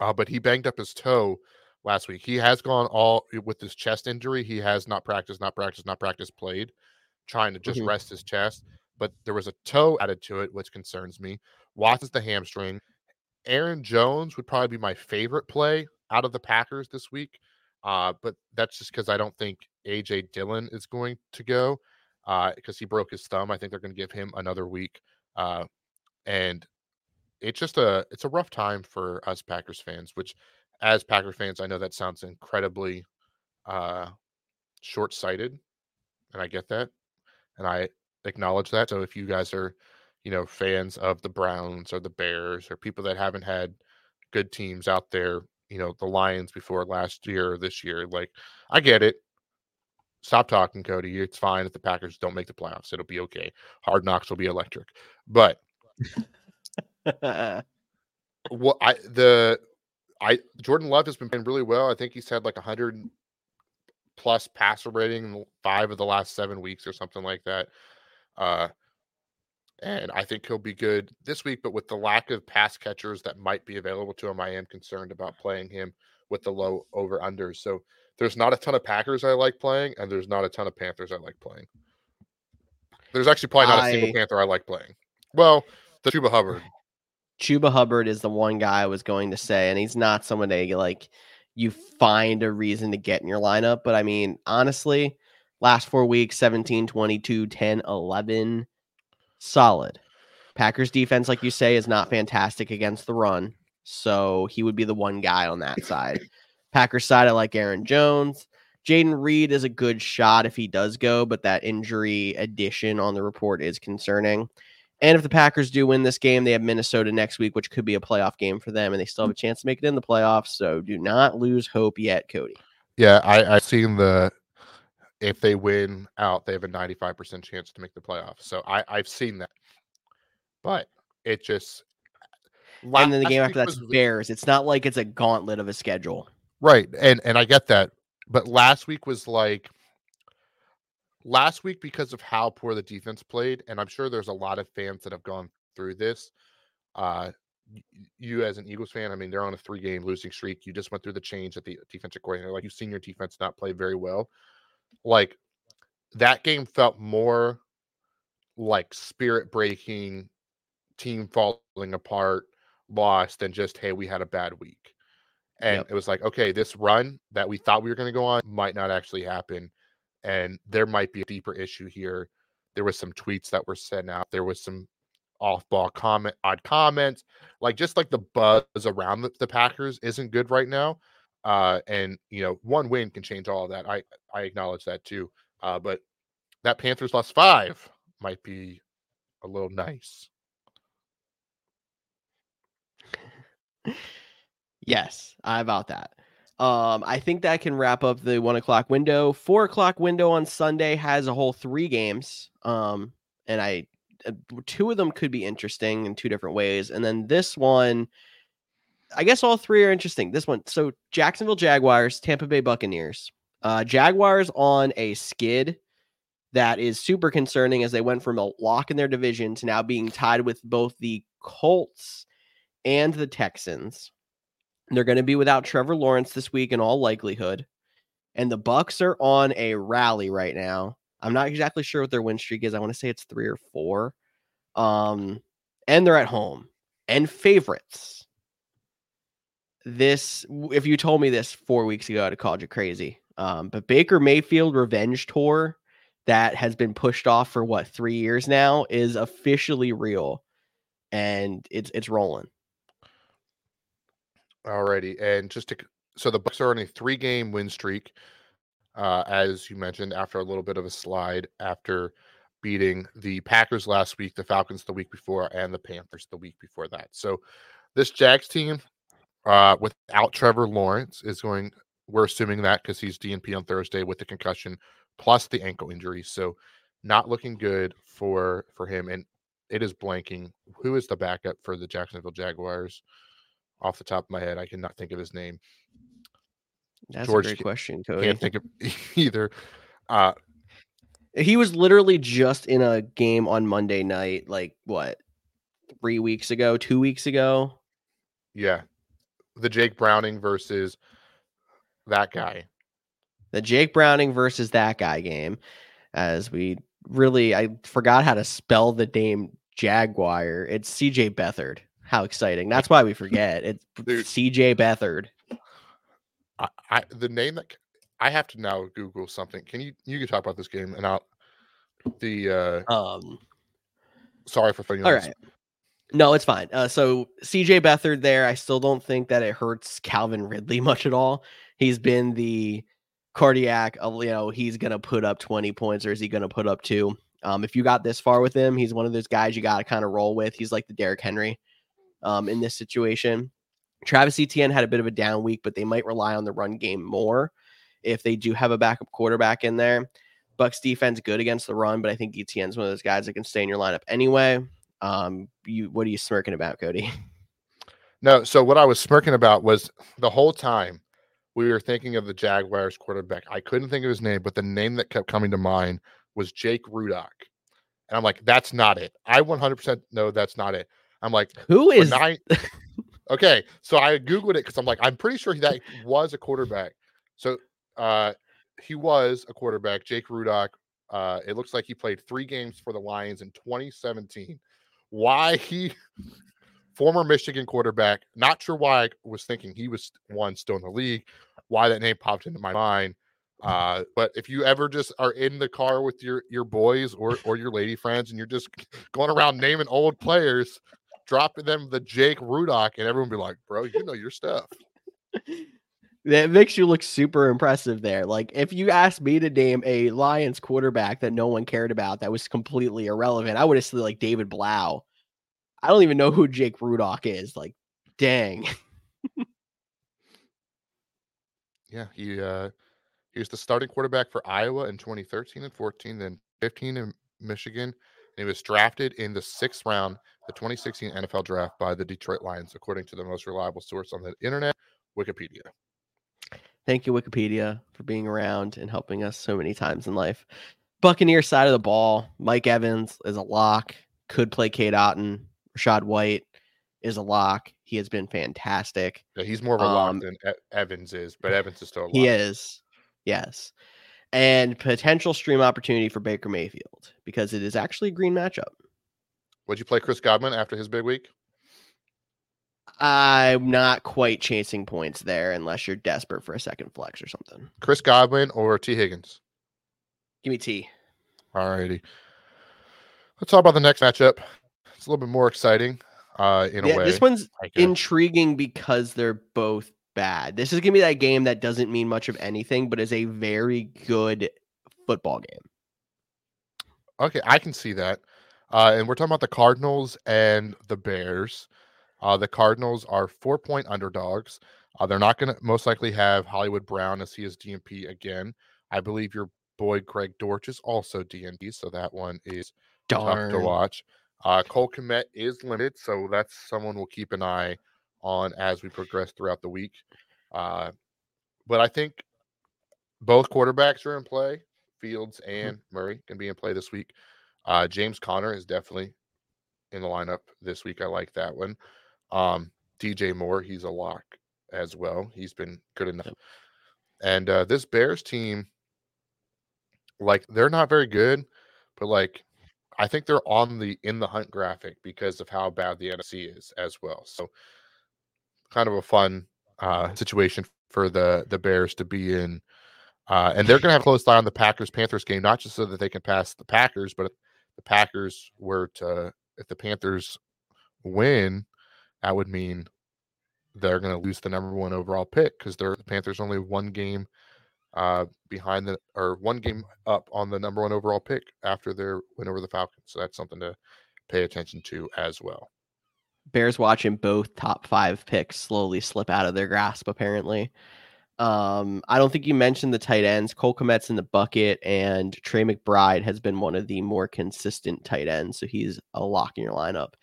Uh, but he banged up his toe last week. He has gone all with his chest injury. He has not practiced, not practiced, not practiced, played, trying to just Mhm. rest his chest. But there was a toe added to it, which concerns me. Watson's the hamstring. Aaron Jones would probably be my favorite play out of the Packers this week. Uh, but that's just because I don't think AJ Dillon is going to go because he broke his thumb. I think they're going to give him another week. Uh, and it's just a it's a rough time for us Packers fans, which as Packer fans, I know that sounds incredibly uh short-sighted, and I get that. And I acknowledge that. So if you guys are, you know, fans of the Browns or the Bears or people that haven't had good teams out there, you know, the Lions before last year or this year, like I get it. Stop talking, Cody. It's fine if the Packers don't make the playoffs. It'll be okay. Hard knocks will be electric. But [laughs] what I the I Jordan Love has been playing really well. I think he's had like a hundred plus passer rating in five of the last seven weeks or something like that. Uh and I think he'll be good this week, but with the lack of pass catchers that might be available to him, I am concerned about playing him with the low over unders. So there's not a ton of Packers I like playing, and there's not a ton of Panthers I like playing. There's actually probably not a single Panther I like playing. Well, the Chuba Hubbard. [sighs] Chuba Hubbard is the one guy I was going to say, and he's not someone that you, like you find a reason to get in your lineup. But I mean, honestly, last four weeks 17, 22, 10, 11, solid. Packers defense, like you say, is not fantastic against the run. So he would be the one guy on that side. Packers side, I like Aaron Jones. Jayden Reed is a good shot if he does go, but that injury addition on the report is concerning. And if the Packers do win this game, they have Minnesota next week, which could be a playoff game for them, and they still have a chance to make it in the playoffs. So do not lose hope yet, Cody. Yeah, I, I've seen the if they win out, they have a 95% chance to make the playoffs. So I, I've seen that. But it just and then the game after that's Bears. It's not like it's a gauntlet of a schedule. Right. And and I get that. But last week was like last week because of how poor the defense played, and I'm sure there's a lot of fans that have gone through this. Uh you as an Eagles fan, I mean, they're on a three game losing streak. You just went through the change at the defensive coordinator. Like you've seen your defense not play very well. Like that game felt more like spirit breaking, team falling apart, loss than just, hey, we had a bad week. And Yep. it was like, okay, this run that we thought we were going to go on might not actually happen. And there might be a deeper issue here. There was some tweets that were sent out. There was some off-ball comment, odd comments, like just like the buzz around the, the Packers isn't good right now. Uh, and you know, one win can change all of that. I I acknowledge that too. Uh, but that Panthers lost five might be a little nice. Yes, I about that. Um, I think that can wrap up the one o'clock window. Four o'clock window on Sunday has a whole three games. Um, and I uh, two of them could be interesting in two different ways, and then this one, I guess all three are interesting. This one, so Jacksonville Jaguars, Tampa Bay Buccaneers. Uh, Jaguars on a skid that is super concerning as they went from a lock in their division to now being tied with both the Colts and the Texans. They're going to be without Trevor Lawrence this week in all likelihood. And the Bucks are on a rally right now. I'm not exactly sure what their win streak is. I want to say it's 3 or 4. Um and they're at home and favorites. This if you told me this 4 weeks ago I'd have called you crazy. Um but Baker Mayfield revenge tour that has been pushed off for what 3 years now is officially real and it's it's rolling. Alrighty, and just to so the Bucks are on a three-game win streak, uh, as you mentioned, after a little bit of a slide after beating the Packers last week, the Falcons the week before, and the Panthers the week before that. So this Jags team, uh, without Trevor Lawrence, is going. We're assuming that because he's DNP on Thursday with the concussion plus the ankle injury, so not looking good for for him. And it is blanking. Who is the backup for the Jacksonville Jaguars? Off the top of my head, I cannot think of his name. That's George a great question, Cody. Can't think of [laughs] either. Uh, He was literally just in a game on Monday night, like what, three weeks ago, two weeks ago. yeah, the Jake Browning versus that guy. The Jake Browning versus that guy game, as we really, I forgot how to spell the name Jaguar. It's CJ Beathard. How exciting! That's why we forget. It's [laughs] Dude. CJ Beathard. I, I the name that I have to now Google something. Can you you can talk about this game and I'll the uh Um, sorry for you all right. No, it's fine. Uh, so CJ Beathard there, I still don't think that it hurts Calvin Ridley [laughs] much at all. He's been the cardiac, you know, he's going to put up 20 points or is he going to put up two? Um, if you got this far with him, he's one of those guys you got to kind of roll with. He's like the Derrick Henry um, in this situation. Travis Etienne had a bit of a down week, but they might rely on the run game more if they do have a backup quarterback in there. Bucks defense good against the run, but I think Etienne's one of those guys that can stay in your lineup anyway. Um, you what are you smirking about, Cody? [laughs] No, so what I was smirking about was the whole time we were thinking of the Jaguars quarterback. I couldn't think of his name, but the name that kept coming to mind was Jake Rudock. And I'm like, that's not it. I 100% know that's not it. I'm like, who is nine. [laughs] okay, so I googled it because I'm like, I'm pretty sure that was a quarterback. So uh, he was a quarterback, Jake Rudock. Uh, it looks like he played three games for the Lions in 2017. Why he, former Michigan quarterback, not sure why I was thinking he was one still in the league. Why that name popped into my mind. Uh, but if you ever just are in the car with your your boys or or your lady friends and you're just going around naming old players, dropping them the Jake Rudock, and everyone be like, "Bro, you know your stuff." [laughs] that makes you look super impressive there. Like if you asked me to name a Lions quarterback that no one cared about that was completely irrelevant, I would have said like David Blough. I don't even know who Jake Rudock is. Like, dang. [laughs] Yeah, he uh, he was the starting quarterback for Iowa in 2013 and 14, then 15 in Michigan. And he was drafted in the sixth round, the 2016 NFL draft by the Detroit Lions, according to the most reliable source on the internet, Wikipedia. Thank you, Wikipedia, for being around and helping us so many times in life. Buccaneer side of the ball, Mike Evans is a lock. Could play Cade Otton. Rachaad White is a lock. He has been fantastic. Yeah, he's more of a lock Um, than Evans is, but Evans is still a lock. He is. Yes. And potential stream opportunity for Baker Mayfield because it is actually a green matchup. Would you play Chris Godwin after his big week? I'm not quite chasing points there unless you're desperate for a second flex or something. Chris Godwin or T. Higgins? Give me T. All righty. Let's talk about the next matchup. It's a little bit more exciting uh, in a way. this one's intriguing because they're both bad. This is gonna be that game that doesn't mean much of anything, but is a very good football game. Okay, I can see that. Uh, and we're talking about the Cardinals and the Bears. Uh, the Cardinals are four point underdogs. Uh, they're not going to most likely have Hollywood Brown as he is DMP again. I believe your boy Greg Dortch is also DNP, so that one is tough to watch. Uh, Cole Kmet is limited, so that's someone we'll keep an eye on as we progress throughout the week. Uh, but I think both quarterbacks are in play. Fields and Murray can be in play this week. Uh, James Conner is definitely in the lineup this week. I like that one. Um, DJ Moore, he's a lock as well. He's been good enough. Yep. And uh, this Bears team, like they're not very good, but like I think they're on the in the hunt graphic because of how bad the NFC is as well. So kind of a fun uh, situation for the the Bears to be in. Uh, and they're going to have a close eye on the Packers Panthers game, not just so that they can pass the Packers, but if the Packers were to, if the Panthers win, that would mean they're going to lose the number one overall pick because they're the Panthers only one game uh, behind the or one game up on the number one overall pick after their win over the Falcons. So that's something to pay attention to as well. Bears watching both top five picks slowly slip out of their grasp, apparently. Um, I don't think you mentioned the tight ends. Cole Kmet's in the bucket, and Trey McBride has been one of the more consistent tight ends. So he's a lock in your lineup.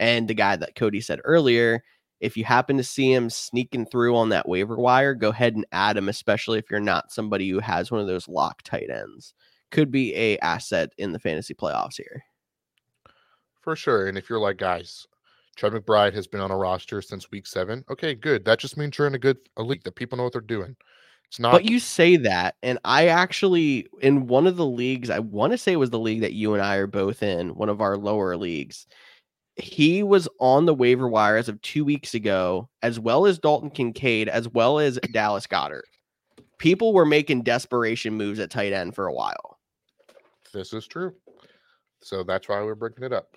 And the guy that Cody said earlier, if you happen to see him sneaking through on that waiver wire, go ahead and add him, especially if you're not somebody who has one of those lock tight ends. Could be a asset in the fantasy playoffs here. For sure. And if you're like, guys, Trey McBride has been on a roster since week seven. Okay, good. That just means you're in a good a league that people know what they're doing. It's not. But you say that, and I actually in one of the leagues, I want to say it was the league that you and I are both in, one of our lower leagues. He was on the waiver wire as of two weeks ago, as well as Dalton Kincaid, as well as Dallas Goedert. People were making desperation moves at tight end for a while. This is true. So that's why we're bringing it up.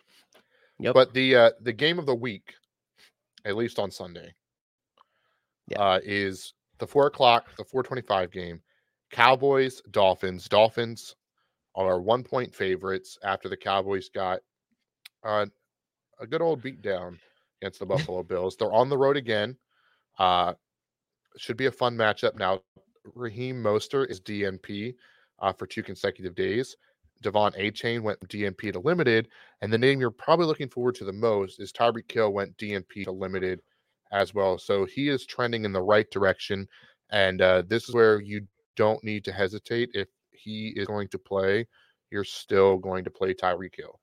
Yep. But the uh, the game of the week, at least on Sunday, Yeah. uh, is the four o'clock, the four twenty-five game. Cowboys, Dolphins. Dolphins are one point favorites after the Cowboys got uh, a good old beatdown against the Buffalo Bills. They're on the road again. Uh, should be a fun matchup. Now, Raheem Mostert is DNP uh, for two consecutive days. De'Von Achane went DNP to limited, and the name you're probably looking forward to the most is Tyreek Hill went DNP to limited as well. So he is trending in the right direction, and uh, this is where you don't need to hesitate. If he is going to play, you're still going to play Tyreek Hill.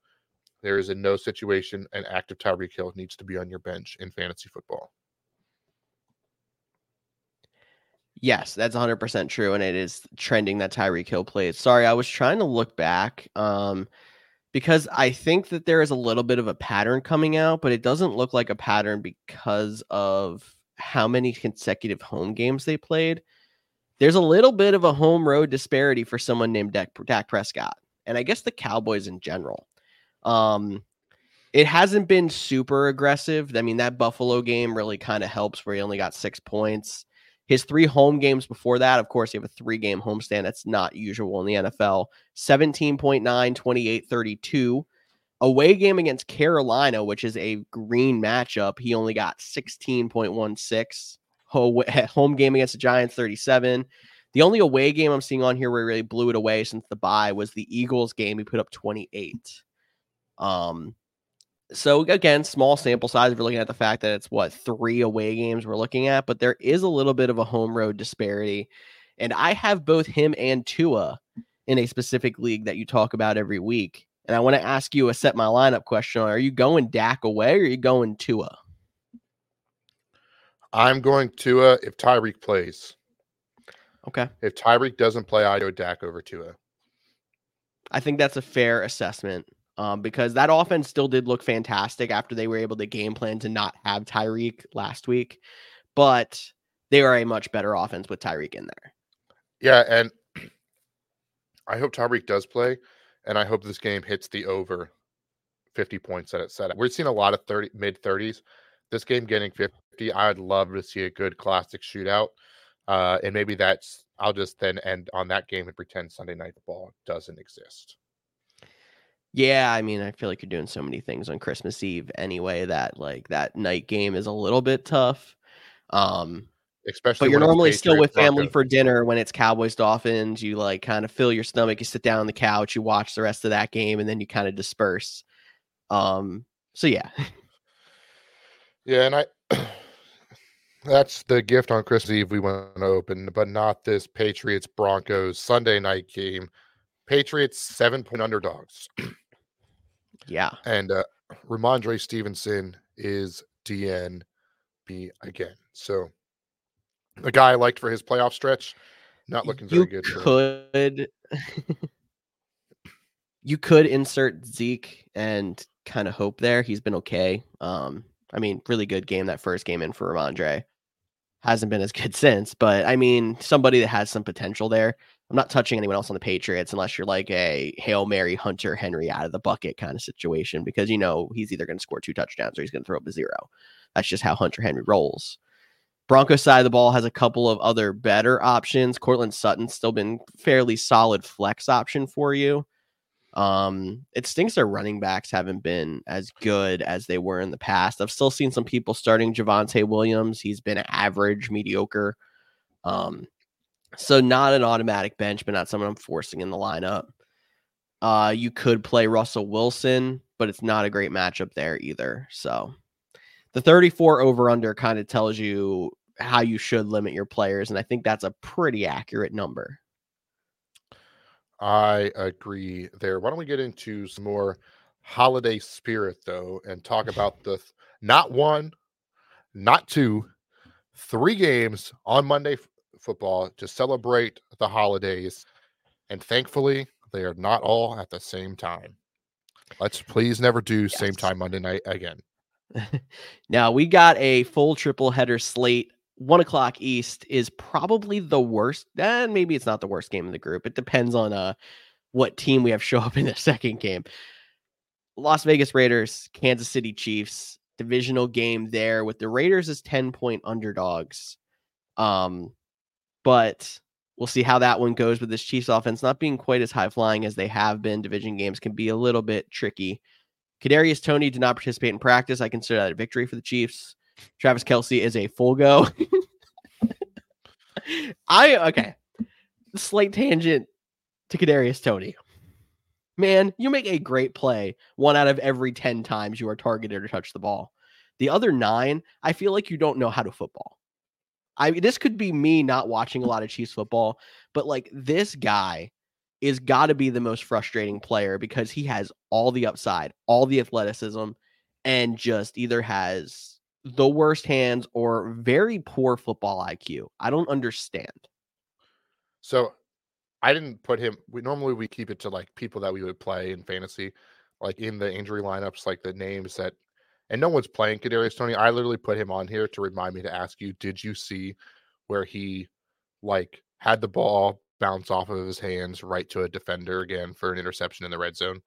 There is in no situation an active Tyreek Hill needs to be on your bench in fantasy football. Yes, that's 100% true. And it is trending that Tyreek Hill plays. Sorry, I was trying to look back um, because I think that there is a little bit of a pattern coming out, but it doesn't look like a pattern because of how many consecutive home games they played. There's a little bit of a home road disparity for someone named Dak, Dak Prescott, and I guess the Cowboys in general. Um, it hasn't been super aggressive. I mean, that Buffalo game really kind of helps where he only got six points. His three home games before that, of course, you have a three game homestand. That's not usual in the NFL. 17.9, 28, 32. Away game against Carolina, which is a green matchup, he only got 16.16. [laughs] Home game against the Giants, 37. The only away game I'm seeing on here where he really blew it away since the bye was the Eagles game. He put up 28. Um, so again, small sample size. If We're looking at the fact that it's what three away games we're looking at, but there is a little bit of a home road disparity. And I have both him and Tua in a specific league that you talk about every week. And I want to ask you a set my lineup question. Are you going Dak away or are you going Tua? I'm going Tua if Tyreek plays. Okay. If Tyreek doesn't play, I go Dak over Tua. I think that's a fair assessment um, because that offense still did look fantastic after they were able to game plan to not have Tyreek last week, but they are a much better offense with Tyreek in there. Yeah, and [clears throat] I hope Tyreek does play, and I hope this game hits the over 50 points that it set. Up. We're seeing a lot of 30 mid 30s. This game getting 50, I'd love to see a good classic shootout. Uh, and maybe that's I'll just then end on that game and pretend Sunday night football doesn't exist. Yeah, I mean, I feel like you're doing so many things on Christmas Eve anyway that like that night game is a little bit tough. Um, Especially but you're normally still with family Broncos. for dinner when it's Cowboys Dolphins. You like kind of fill your stomach, you sit down on the couch, you watch the rest of that game, and then you kind of disperse. Um, so yeah, [laughs] Yeah, and I [clears throat] that's the gift on Christmas Eve we want to open, but not this Patriots Broncos Sunday night game. Patriots seven point underdogs. [clears throat] yeah. And uh Rhamondre Stevenson is DNB again. So a guy I liked for his playoff stretch, not looking very you good. could [laughs] you could insert Zeke and kind of hope there. He's been okay. Um, I mean, really good game that first game in for Rhamondre. Hasn't been as good [laughs] since, but I mean, somebody that has some potential there. I'm not touching anyone else on the Patriots unless you're like a Hail Mary Hunter Henry out of the bucket kind of situation because you know he's either going to score two touchdowns or he's going to throw up a zero. That's just how Hunter Henry rolls. Broncos side of the ball has a couple of other better options. Courtland Sutton's still been fairly solid flex option for you. Um, it stinks their running backs haven't been as good as they were in the past. I've still seen some people starting Javonte Williams. He's been average, mediocre. Um, so not an automatic bench, but not someone I'm forcing in the lineup. Uh, you could play Russell Wilson, but it's not a great matchup there either. So the 34 over under kind of tells you how you should limit your players, and I think that's a pretty accurate number. I agree there. Why don't we get into some more holiday spirit though and talk about the th- not one, not two, three games on Monday football to celebrate the holidays. And thankfully, they are not all at the same time. Let's please never do yes. same time Monday night again. [laughs] now we got a full triple header slate. One o'clock East is probably the worst. And eh, maybe it's not the worst game in the group. It depends on uh what team we have show up in the [laughs] second game. Las Vegas Raiders, Kansas City Chiefs, divisional game there with the Raiders as 10 point underdogs. Um, but we'll see how that one goes with this Chiefs offense not being quite as high flying as they have been. Division games can be a little bit tricky. Kadarius Toney did not participate in practice. I consider that a victory for the Chiefs. Travis Kelce is a full go. [laughs] I okay. Slight tangent to Kadarius Toney. Man, you make a great play one out of every 10 times you are targeted or touch the ball. The other nine, I feel like you don't know how to football. I this could be me not watching a lot of Chiefs football, but like this guy is got to be the most frustrating player because he has all the upside, all the athleticism, and just either has the worst hands or very poor football IQ. I don't understand. So I didn't put him. We normally we keep it to like people that we would play in fantasy, like in the injury lineups, like the names that. And no one's playing Kadarius Toney. I literally put him on here to remind me to ask you: Did you see where he like had the ball bounce off of his hands right to a defender again for an interception in the red zone?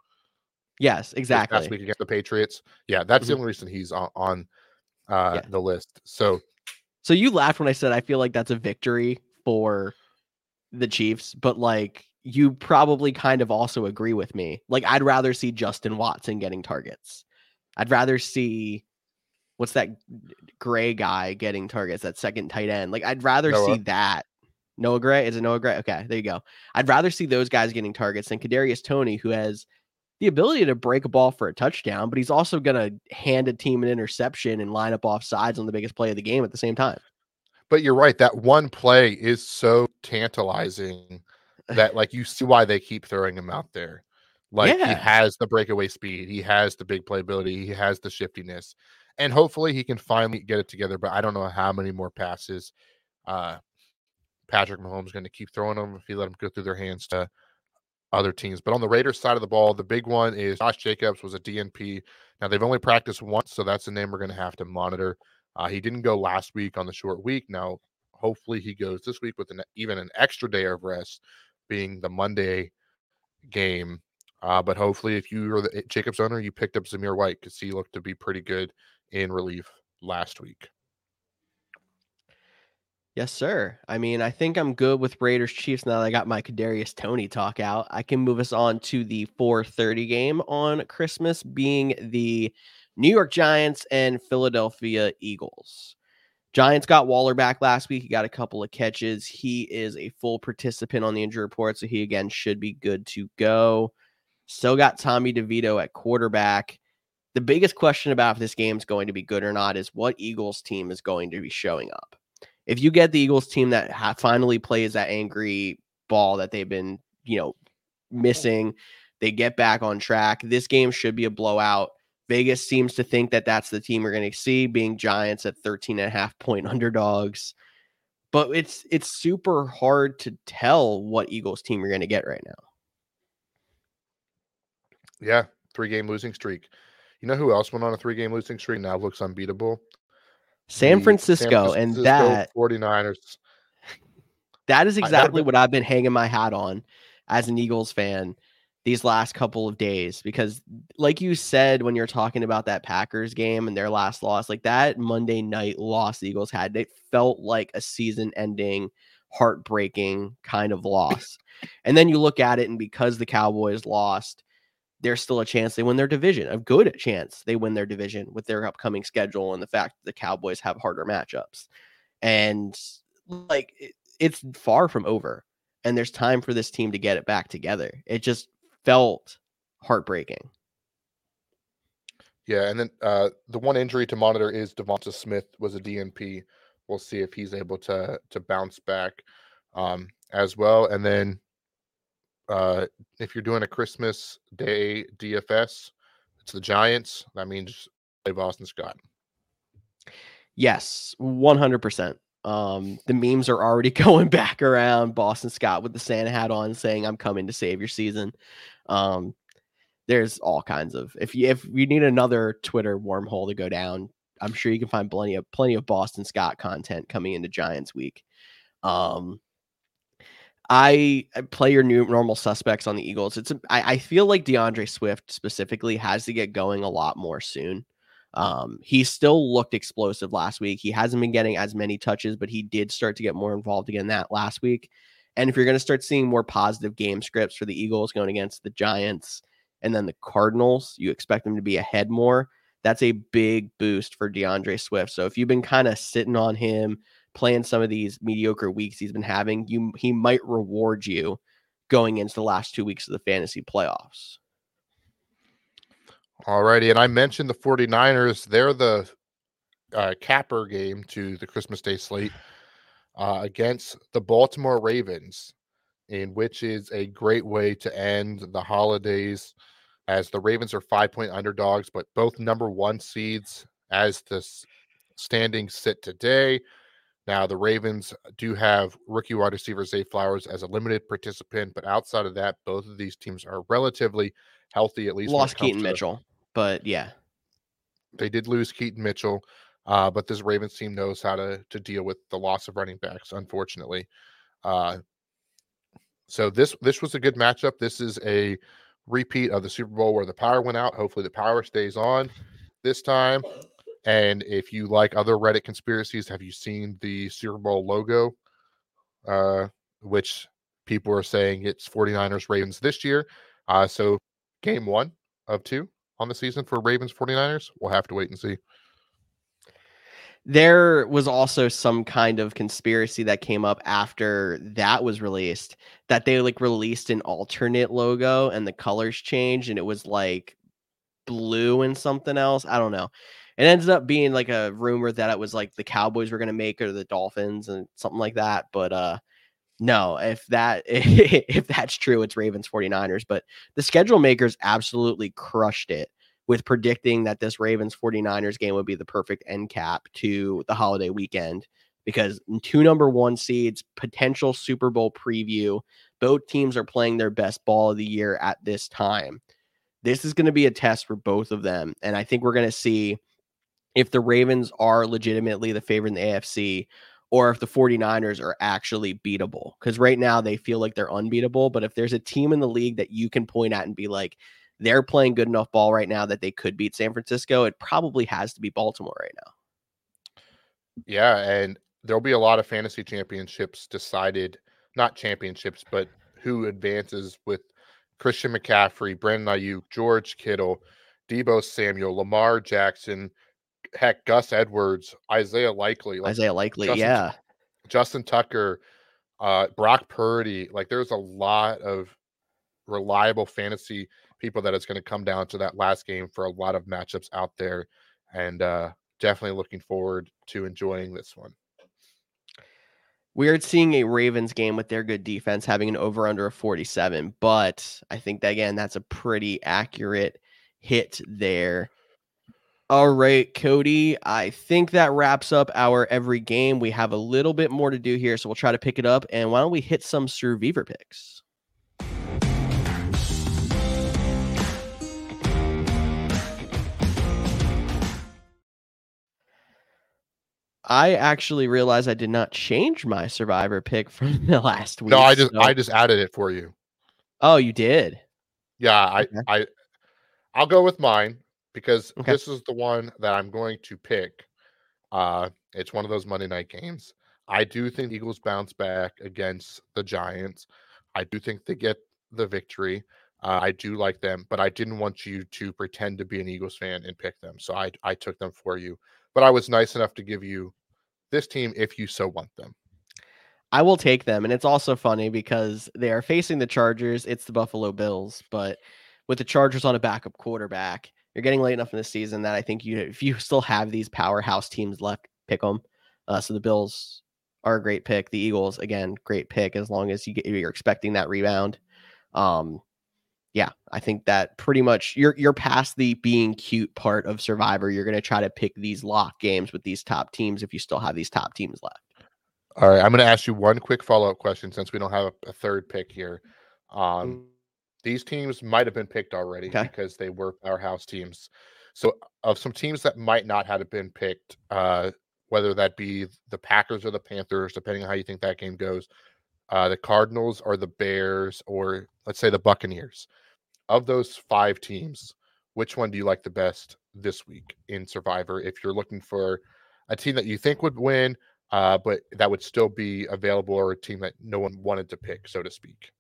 Yes, exactly. Last week against the Patriots. Yeah, that's mm-hmm. the only reason he's on, on uh, yeah. the list. So, so you laughed when I said I feel like that's a victory for the Chiefs, but like you probably kind of also agree with me. Like I'd rather see Justin Watson getting targets. I'd rather see what's that gray guy getting targets, that second tight end. Like I'd rather Noah. see that. Noah Gray? Is it Noah Gray? Okay, there you go. I'd rather see those guys getting targets than Kadarius Toney, who has the ability to break a ball for a touchdown, but he's also gonna hand a team an interception and line up off sides on the biggest play of the game at the same time. But you're right. That one play is so tantalizing that like you see why they keep throwing him out there. Like yeah. he has the breakaway speed, he has the big playability, he has the shiftiness, and hopefully he can finally get it together. But I don't know how many more passes uh, Patrick Mahomes is going to keep throwing them if he let them go through their hands to other teams. But on the Raiders side of the ball, the big one is Josh Jacobs was a DNP. Now they've only practiced once, so that's the name we're going to have to monitor. Uh, he didn't go last week on the short week. Now, hopefully, he goes this week with an, even an extra day of rest, being the Monday game. Uh, but hopefully, if you are the Jacobs owner, you picked up Zamir White because he looked to be pretty good in relief last week. Yes, sir. I mean, I think I'm good with Raiders Chiefs now that I got my Kadarius Toney talk out. I can move us on to the 4:30 game on Christmas, being the New York Giants and Philadelphia Eagles. Giants got Waller back last week. He got a couple of catches. He is a full participant on the injury report, so he again should be good to go. Still got Tommy DeVito at quarterback. The biggest question about if this game is going to be good or not is what Eagles team is going to be showing up. If you get the Eagles team that ha- finally plays that angry ball that they've been, you know, missing, they get back on track. This game should be a blowout. Vegas seems to think that that's the team we're going to see, being Giants at 13 and a half point [laughs] underdogs. But it's it's super hard to tell what Eagles team you're going to get right now. Yeah, three game losing streak. You know who else went on a three game losing streak now looks unbeatable? San Francisco, San Francisco, and that 49ers. That is exactly what I've been hanging my hat on as an Eagles fan these last couple of days because like you said when you're talking about that Packers game and their last loss like that Monday night loss the Eagles had it felt like a season ending heartbreaking kind of loss. and then you look at it and because the Cowboys lost there's still a chance they win their division, a good chance they win their division with their upcoming schedule and the fact that the Cowboys have harder matchups. And like it's far from over, and there's time for this team to get it back together. It just felt heartbreaking. Yeah, and then uh, the one injury to monitor is Devonta Smith was a DNP. We'll see if he's able to to bounce back um, as well. And then uh, if you're doing a Christmas Day DFS, it's the Giants. That means play Boston Scott. Yes, one hundred percent. Um, the memes are already [laughs] going back around Boston Scott with the Santa hat on, saying "I'm coming to save your season." Um, there's all kinds of if you if you need another Twitter wormhole to go down, I'm sure you can find plenty of plenty of Boston Scott content coming into Giants week. Um, I, play your new normal suspects on the Eagles. It's a, I, I feel like D'Andre Swift specifically has to get going a lot more soon. Um, he still looked explosive last week. He hasn't been getting as many touches, but he did start to get more involved again that last week. And if you're going to start seeing more positive game scripts for the Eagles going against the Giants and then the Cardinals, you expect them to be ahead more. That's a big boost for D'Andre Swift. So if you've been kind of sitting on him, playing some of these mediocre weeks he's been having, you he might reward you going into the last two weeks of the fantasy playoffs. Alrighty, and I mentioned the 49ers. They're the uh, capper game to the Christmas Day slate uh, against the Baltimore Ravens, in which is a great way to end the holidays as the Ravens are five point underdogs, but both number one seeds as the standings sit today. Now, the Ravens do have rookie wide receiver Zay Flowers as a limited participant, but outside of that, both of these teams are relatively healthy, at least. Lost Keaton Mitchell, but yeah. They did lose Keaton Mitchell, uh, but this Ravens team knows how to, to deal with the loss of running backs, unfortunately. Uh, so this this was a good matchup. This is a repeat of the Super Bowl where the power went out. Hopefully the power stays on this time. And if you like other Reddit conspiracies, have you seen the Super Bowl logo? Uh, which people are saying it's 49ers Ravens this year. Uh, so game one of two on the season for Ravens 49ers. We'll have to wait and see. There was also some kind of conspiracy that came up after that was released that they like released an alternate logo and the colors changed and it was like blue and something else. I don't know it ended up being like a rumor that it was like the Cowboys were going to make or the Dolphins and something like that. But uh, no, if that [laughs] if that's true, it's Ravens 49ers. But the schedule makers absolutely crushed it with predicting that this Ravens 49ers game would be the perfect end cap to the holiday weekend because two number one seeds, potential Super Bowl preview, both teams are playing their best ball of the year at this time. This is going to be a test for both of them. And I think we're going to see if the Ravens are legitimately the favorite in the AFC or if the 49ers are actually beatable. Because right now they feel like they're unbeatable. But if there's a team in the league that you can point at and be like, they're playing good enough ball right now that they could beat San Francisco, it probably has to be Baltimore right now. Yeah. And there'll be a lot of fantasy championships decided, not championships, but who advances with Christian McCaffrey, Brandon Aiyuk, George Kittle, Deebo Samuel, Lamar Jackson, heck, Gus Edwards, Isaiah Likely, like Isaiah Likely, Justin, yeah, Justin Tucker, uh, Brock Purdy. Like, there's a lot of reliable fantasy people that it's going to come down to that last game for a lot of matchups out there, and uh, definitely looking forward to enjoying this one. We're seeing a Ravens game with their good defense having an over under of 47, but I think that again, that's a pretty accurate hit there. All right, Cody. I think that wraps up our every game. We have a little bit more to do here, so we'll try to pick it up. And why don't we hit some survivor picks? I actually realized I did not change my survivor pick from [laughs] the last week. No, I just so. I just added it for you. Oh, you did? Yeah, I okay. I I'll go with mine because okay. this is the one that I'm going to pick. Uh, it's one of those Monday night games. I do think Eagles bounce back against the Giants. I do think they get the victory. Uh, I do like them, but I didn't want you to pretend to be an Eagles fan and pick them. So I, I took them for you. But I was nice enough to give you this team if you so want them. I will take them. And it's also funny because they are facing the Chargers. It's the Buffalo Bills, but with the Chargers on a backup quarterback, you're getting late enough in the season that I think you, if you still have these powerhouse teams left, pick them. Uh, so the Bills are a great pick. The Eagles, again, great pick as long as you get, you're expecting that rebound. Um, yeah, I think that pretty much you're you're past the being cute part of Survivor. You're going to try to pick these lock games with these top teams if you still have these top teams left. All right, I'm going to ask you one quick follow up question since we don't have a, a third pick here. Um, mm. These teams might have been picked already okay. because they were powerhouse teams. So, of some teams that might not have been picked, uh, whether that be the Packers or the Panthers, depending on how you think that game goes, uh, the Cardinals or the Bears, or let's say the Buccaneers of those five teams, which one do you like the best this week in Survivor? If you're looking for a team that you think would win, uh, but that would still be available, or a team that no one wanted to pick, so to speak.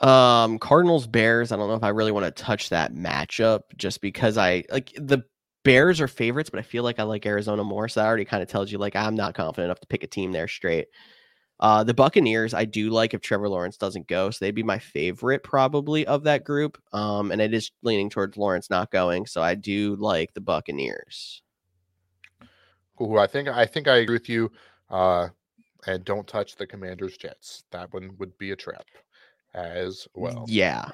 Um, Cardinals Bears. I don't know if I really want to touch that matchup just because I like the Bears are favorites, but I feel like I like Arizona more. So that already kind of tells you like I'm not confident enough to pick a team there straight. Uh, the Buccaneers, I do like if Trevor Lawrence doesn't go, so they'd be my favorite probably of that group. Um, and it is leaning towards Lawrence not going, so I do like the Buccaneers. Cool. I think I think I agree with you. Uh, and don't touch the Commanders Jets. That one would be a trap as well. Yeah,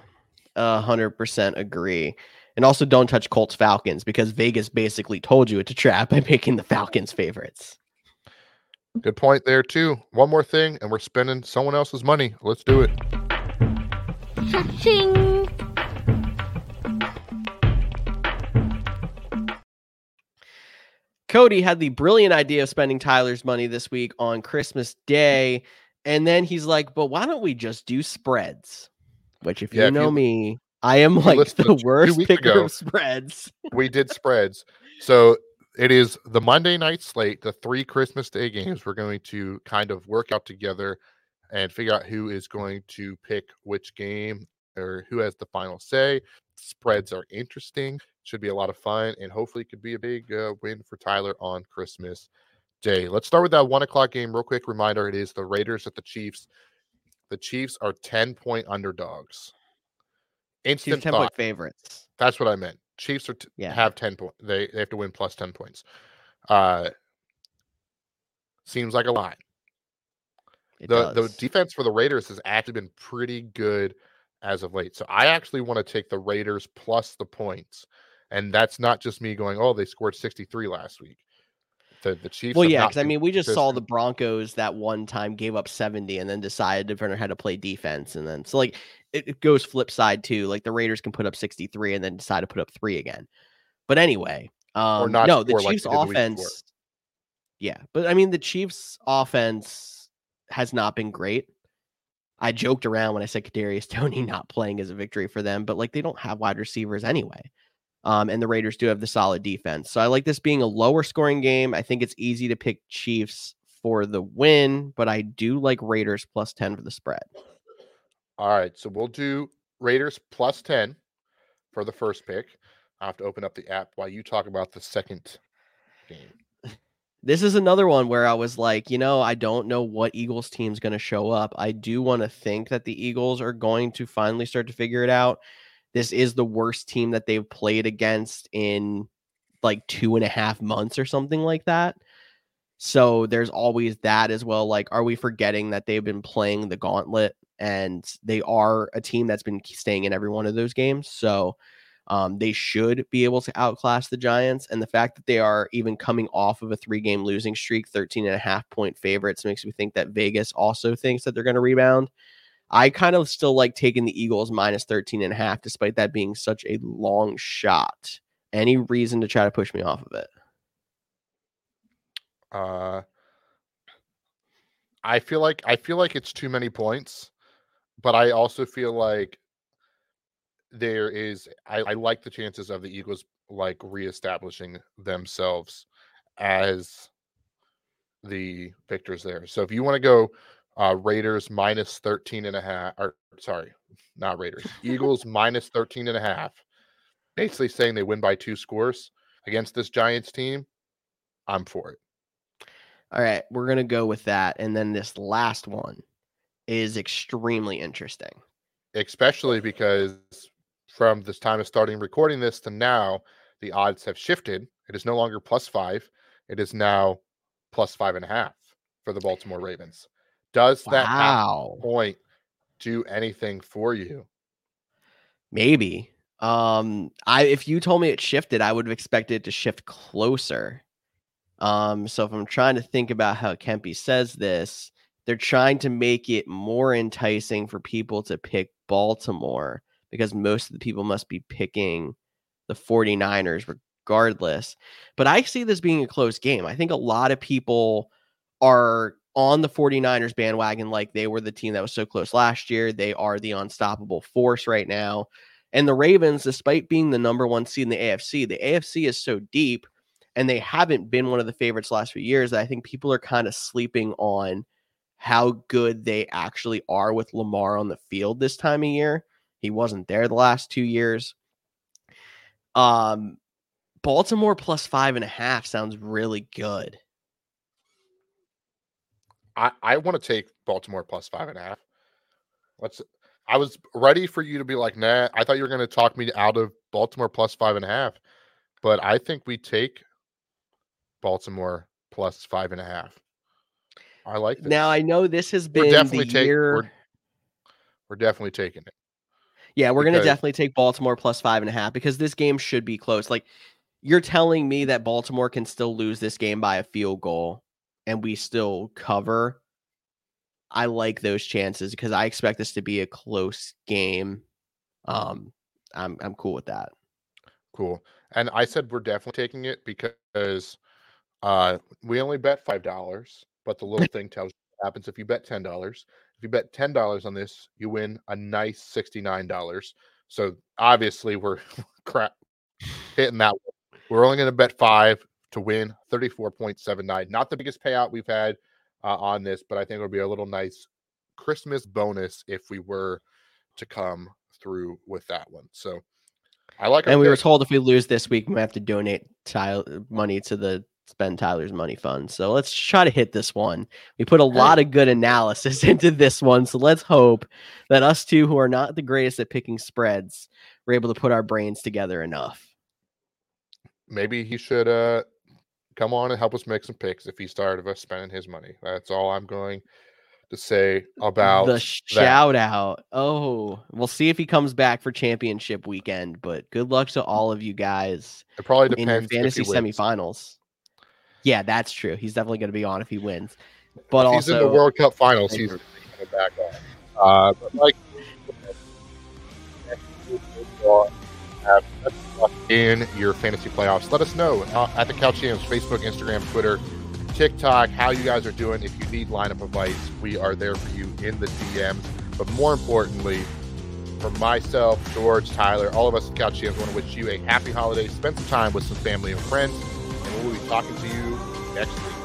a hundred percent agree. And also, don't touch Colts Falcons because Vegas basically told you it's a trap [laughs] by making the Falcons favorites. Good point there too. One more thing, and we're spending someone else's money. Let's do it. Cha-ching. Cody had the brilliant idea of spending Tyler's money this week on Christmas Day. And then he's like, but why don't we just do spreads? Which, if yeah, you know if you, me, I am like [laughs] the worst picker ago, of spreads. [laughs] we did spreads. So it is the Monday night slate, the three Christmas Day games. We're going to kind of work out together and figure out who is going to pick which game or who has the final say. Spreads are interesting, should be a lot of fun, and hopefully it could be a big uh, win for Tyler on Christmas Day. Let's start with that one o'clock game. Real quick reminder: it is the Raiders at the Chiefs. The Chiefs are ten point underdogs. Instant ten point favorites. That's what I meant. Chiefs are t- yeah. have ten points. They they have to win plus ten points. Uh, seems like a lot. It the does. the defense for the Raiders has actually been pretty good as of late. So I actually want to take the Raiders plus the points, and that's not just me going, "Oh, they scored sixty three last week." The, the Chiefs. Well, yeah, because I mean, we just saw the Broncos that one time gave up seventy and then decided to learn how to play defense, and then so like it, it goes flip side too. Like the Raiders can put up 63 and then decide to put up three again. But anyway, um, no, the Chiefs like offense. Yeah, but I mean, the Chiefs offense has not been great. I joked around when I said Kadarius Toney [laughs] not playing as a victory for them, but like they don't have wide receivers anyway. Um, and the Raiders do have the solid defense. So I like this being a lower scoring game. I think it's easy to pick Chiefs for the win, but I do like Raiders plus 10 for the spread. All right, so we'll do Raiders plus 10 for the first pick. I have to open up the app while you talk about the second game. [laughs] This is another one where I was like, you know, I don't know what Eagles team's going to show up. I do want to think that the Eagles are going to finally start to figure it out. This is the worst team that they've played against in like two and a half months or something like that. So there's always that as well. Like, are we forgetting that they've been playing the gauntlet and they are a team that's been staying in every one of those games. So um, they should be able to outclass the Giants. And the fact that they are even coming off of a three game losing streak, 13 and a half point favorites, makes me think that Vegas also thinks that they're going to rebound. I kind of still like taking the Eagles minus 13 and a half, despite that being such a long shot. Any reason to try to push me off of it? Uh, I feel like I feel like it's too many points but I also feel like there is I, I, like the chances of the Eagles like reestablishing themselves as the victors there. So if you want to go uh Raiders minus 13 and a half or sorry, not Raiders. [laughs] Eagles minus 13 and a half. Basically saying they win by two scores against this Giants team, I'm for it. All right, we're gonna go with that, and then this last one is extremely interesting. Especially because from this time of starting recording this to now, the odds have shifted. It is no longer plus five; it is now plus five and a half for the Baltimore Ravens. Does that Wow, point do anything for you? maybe. Um, I if you told me it shifted, I would have expected it to shift closer. Um, so if I'm trying to think about how Kempy says this, they're trying to make it more enticing for people to pick Baltimore because most of the people must be picking the 49ers regardless. But I see this being a close game. I think a lot of people are on the 49ers bandwagon like they were the team that was so close last year. They are the unstoppable force right now. And the Ravens, despite being the number one seed in the AFC, the AFC is so deep and they haven't been one of the favorites last few years. that I think people are kind of sleeping on how good they actually are with Lamar on the field this time of year. He wasn't there the last two years. Um, Baltimore plus five and a half sounds really good. I, I want to take Baltimore plus five and a half. Let's. I was ready for you to be like, nah. I thought you were going to talk me out of Baltimore plus five and a half, but I think we take Baltimore plus five and a half. I like this. Now I know this has we're been definitely the year. We're, we're definitely taking it. Yeah, we're gonna definitely take Baltimore plus five and a half because this game should be close. Like you're telling me that Baltimore can still lose this game by a field goal and we still cover. I like those chances because I expect this to be a close game. Um, I'm I'm cool with that. Cool. And I said we're definitely taking it because uh we only bet five dollars, but the little [laughs] thing tells you what happens if you bet ten dollars. If you bet ten dollars on this, you win a nice sixty-nine dollars. So obviously we're [laughs] crap hitting that. one. We're only going to bet five to win thirty-four point seven nine. Not the biggest payout we've had uh, on this, but I think it'll be a little nice Christmas bonus if we were to come through with that one. So I like. And we were told if we lose this week, we have to donate Tyler, money to the Spend Tyler's Money Fund. So let's try to hit this one. We put a lot of good analysis [laughs] into this one. So let's hope that us two, who are not the greatest at picking spreads, we're able to put our brains together enough. maybe he should uh come on and help us make some picks if he's tired of us spending his money. That's all I'm going to say about the that. shout out. Oh, we'll see if he comes back for championship weekend. But good luck to all of you guys It probably in depends fantasy he wins. semifinals. Yeah, that's true. He's definitely going to be on if he wins. But If he's also, in the World Cup finals, he's back on. Uh, but like [laughs] in your fantasy playoffs, let us know uh, at the Couch GMs, Facebook, Instagram, Twitter, TikTok, how you guys are doing. If you need lineup advice, we are there for you in the DMs. But more importantly, for myself, George, Tyler, all of us at Couch GMs want to wish you a happy holiday. Spend some time with some family and friends, and we'll be talking to you next week.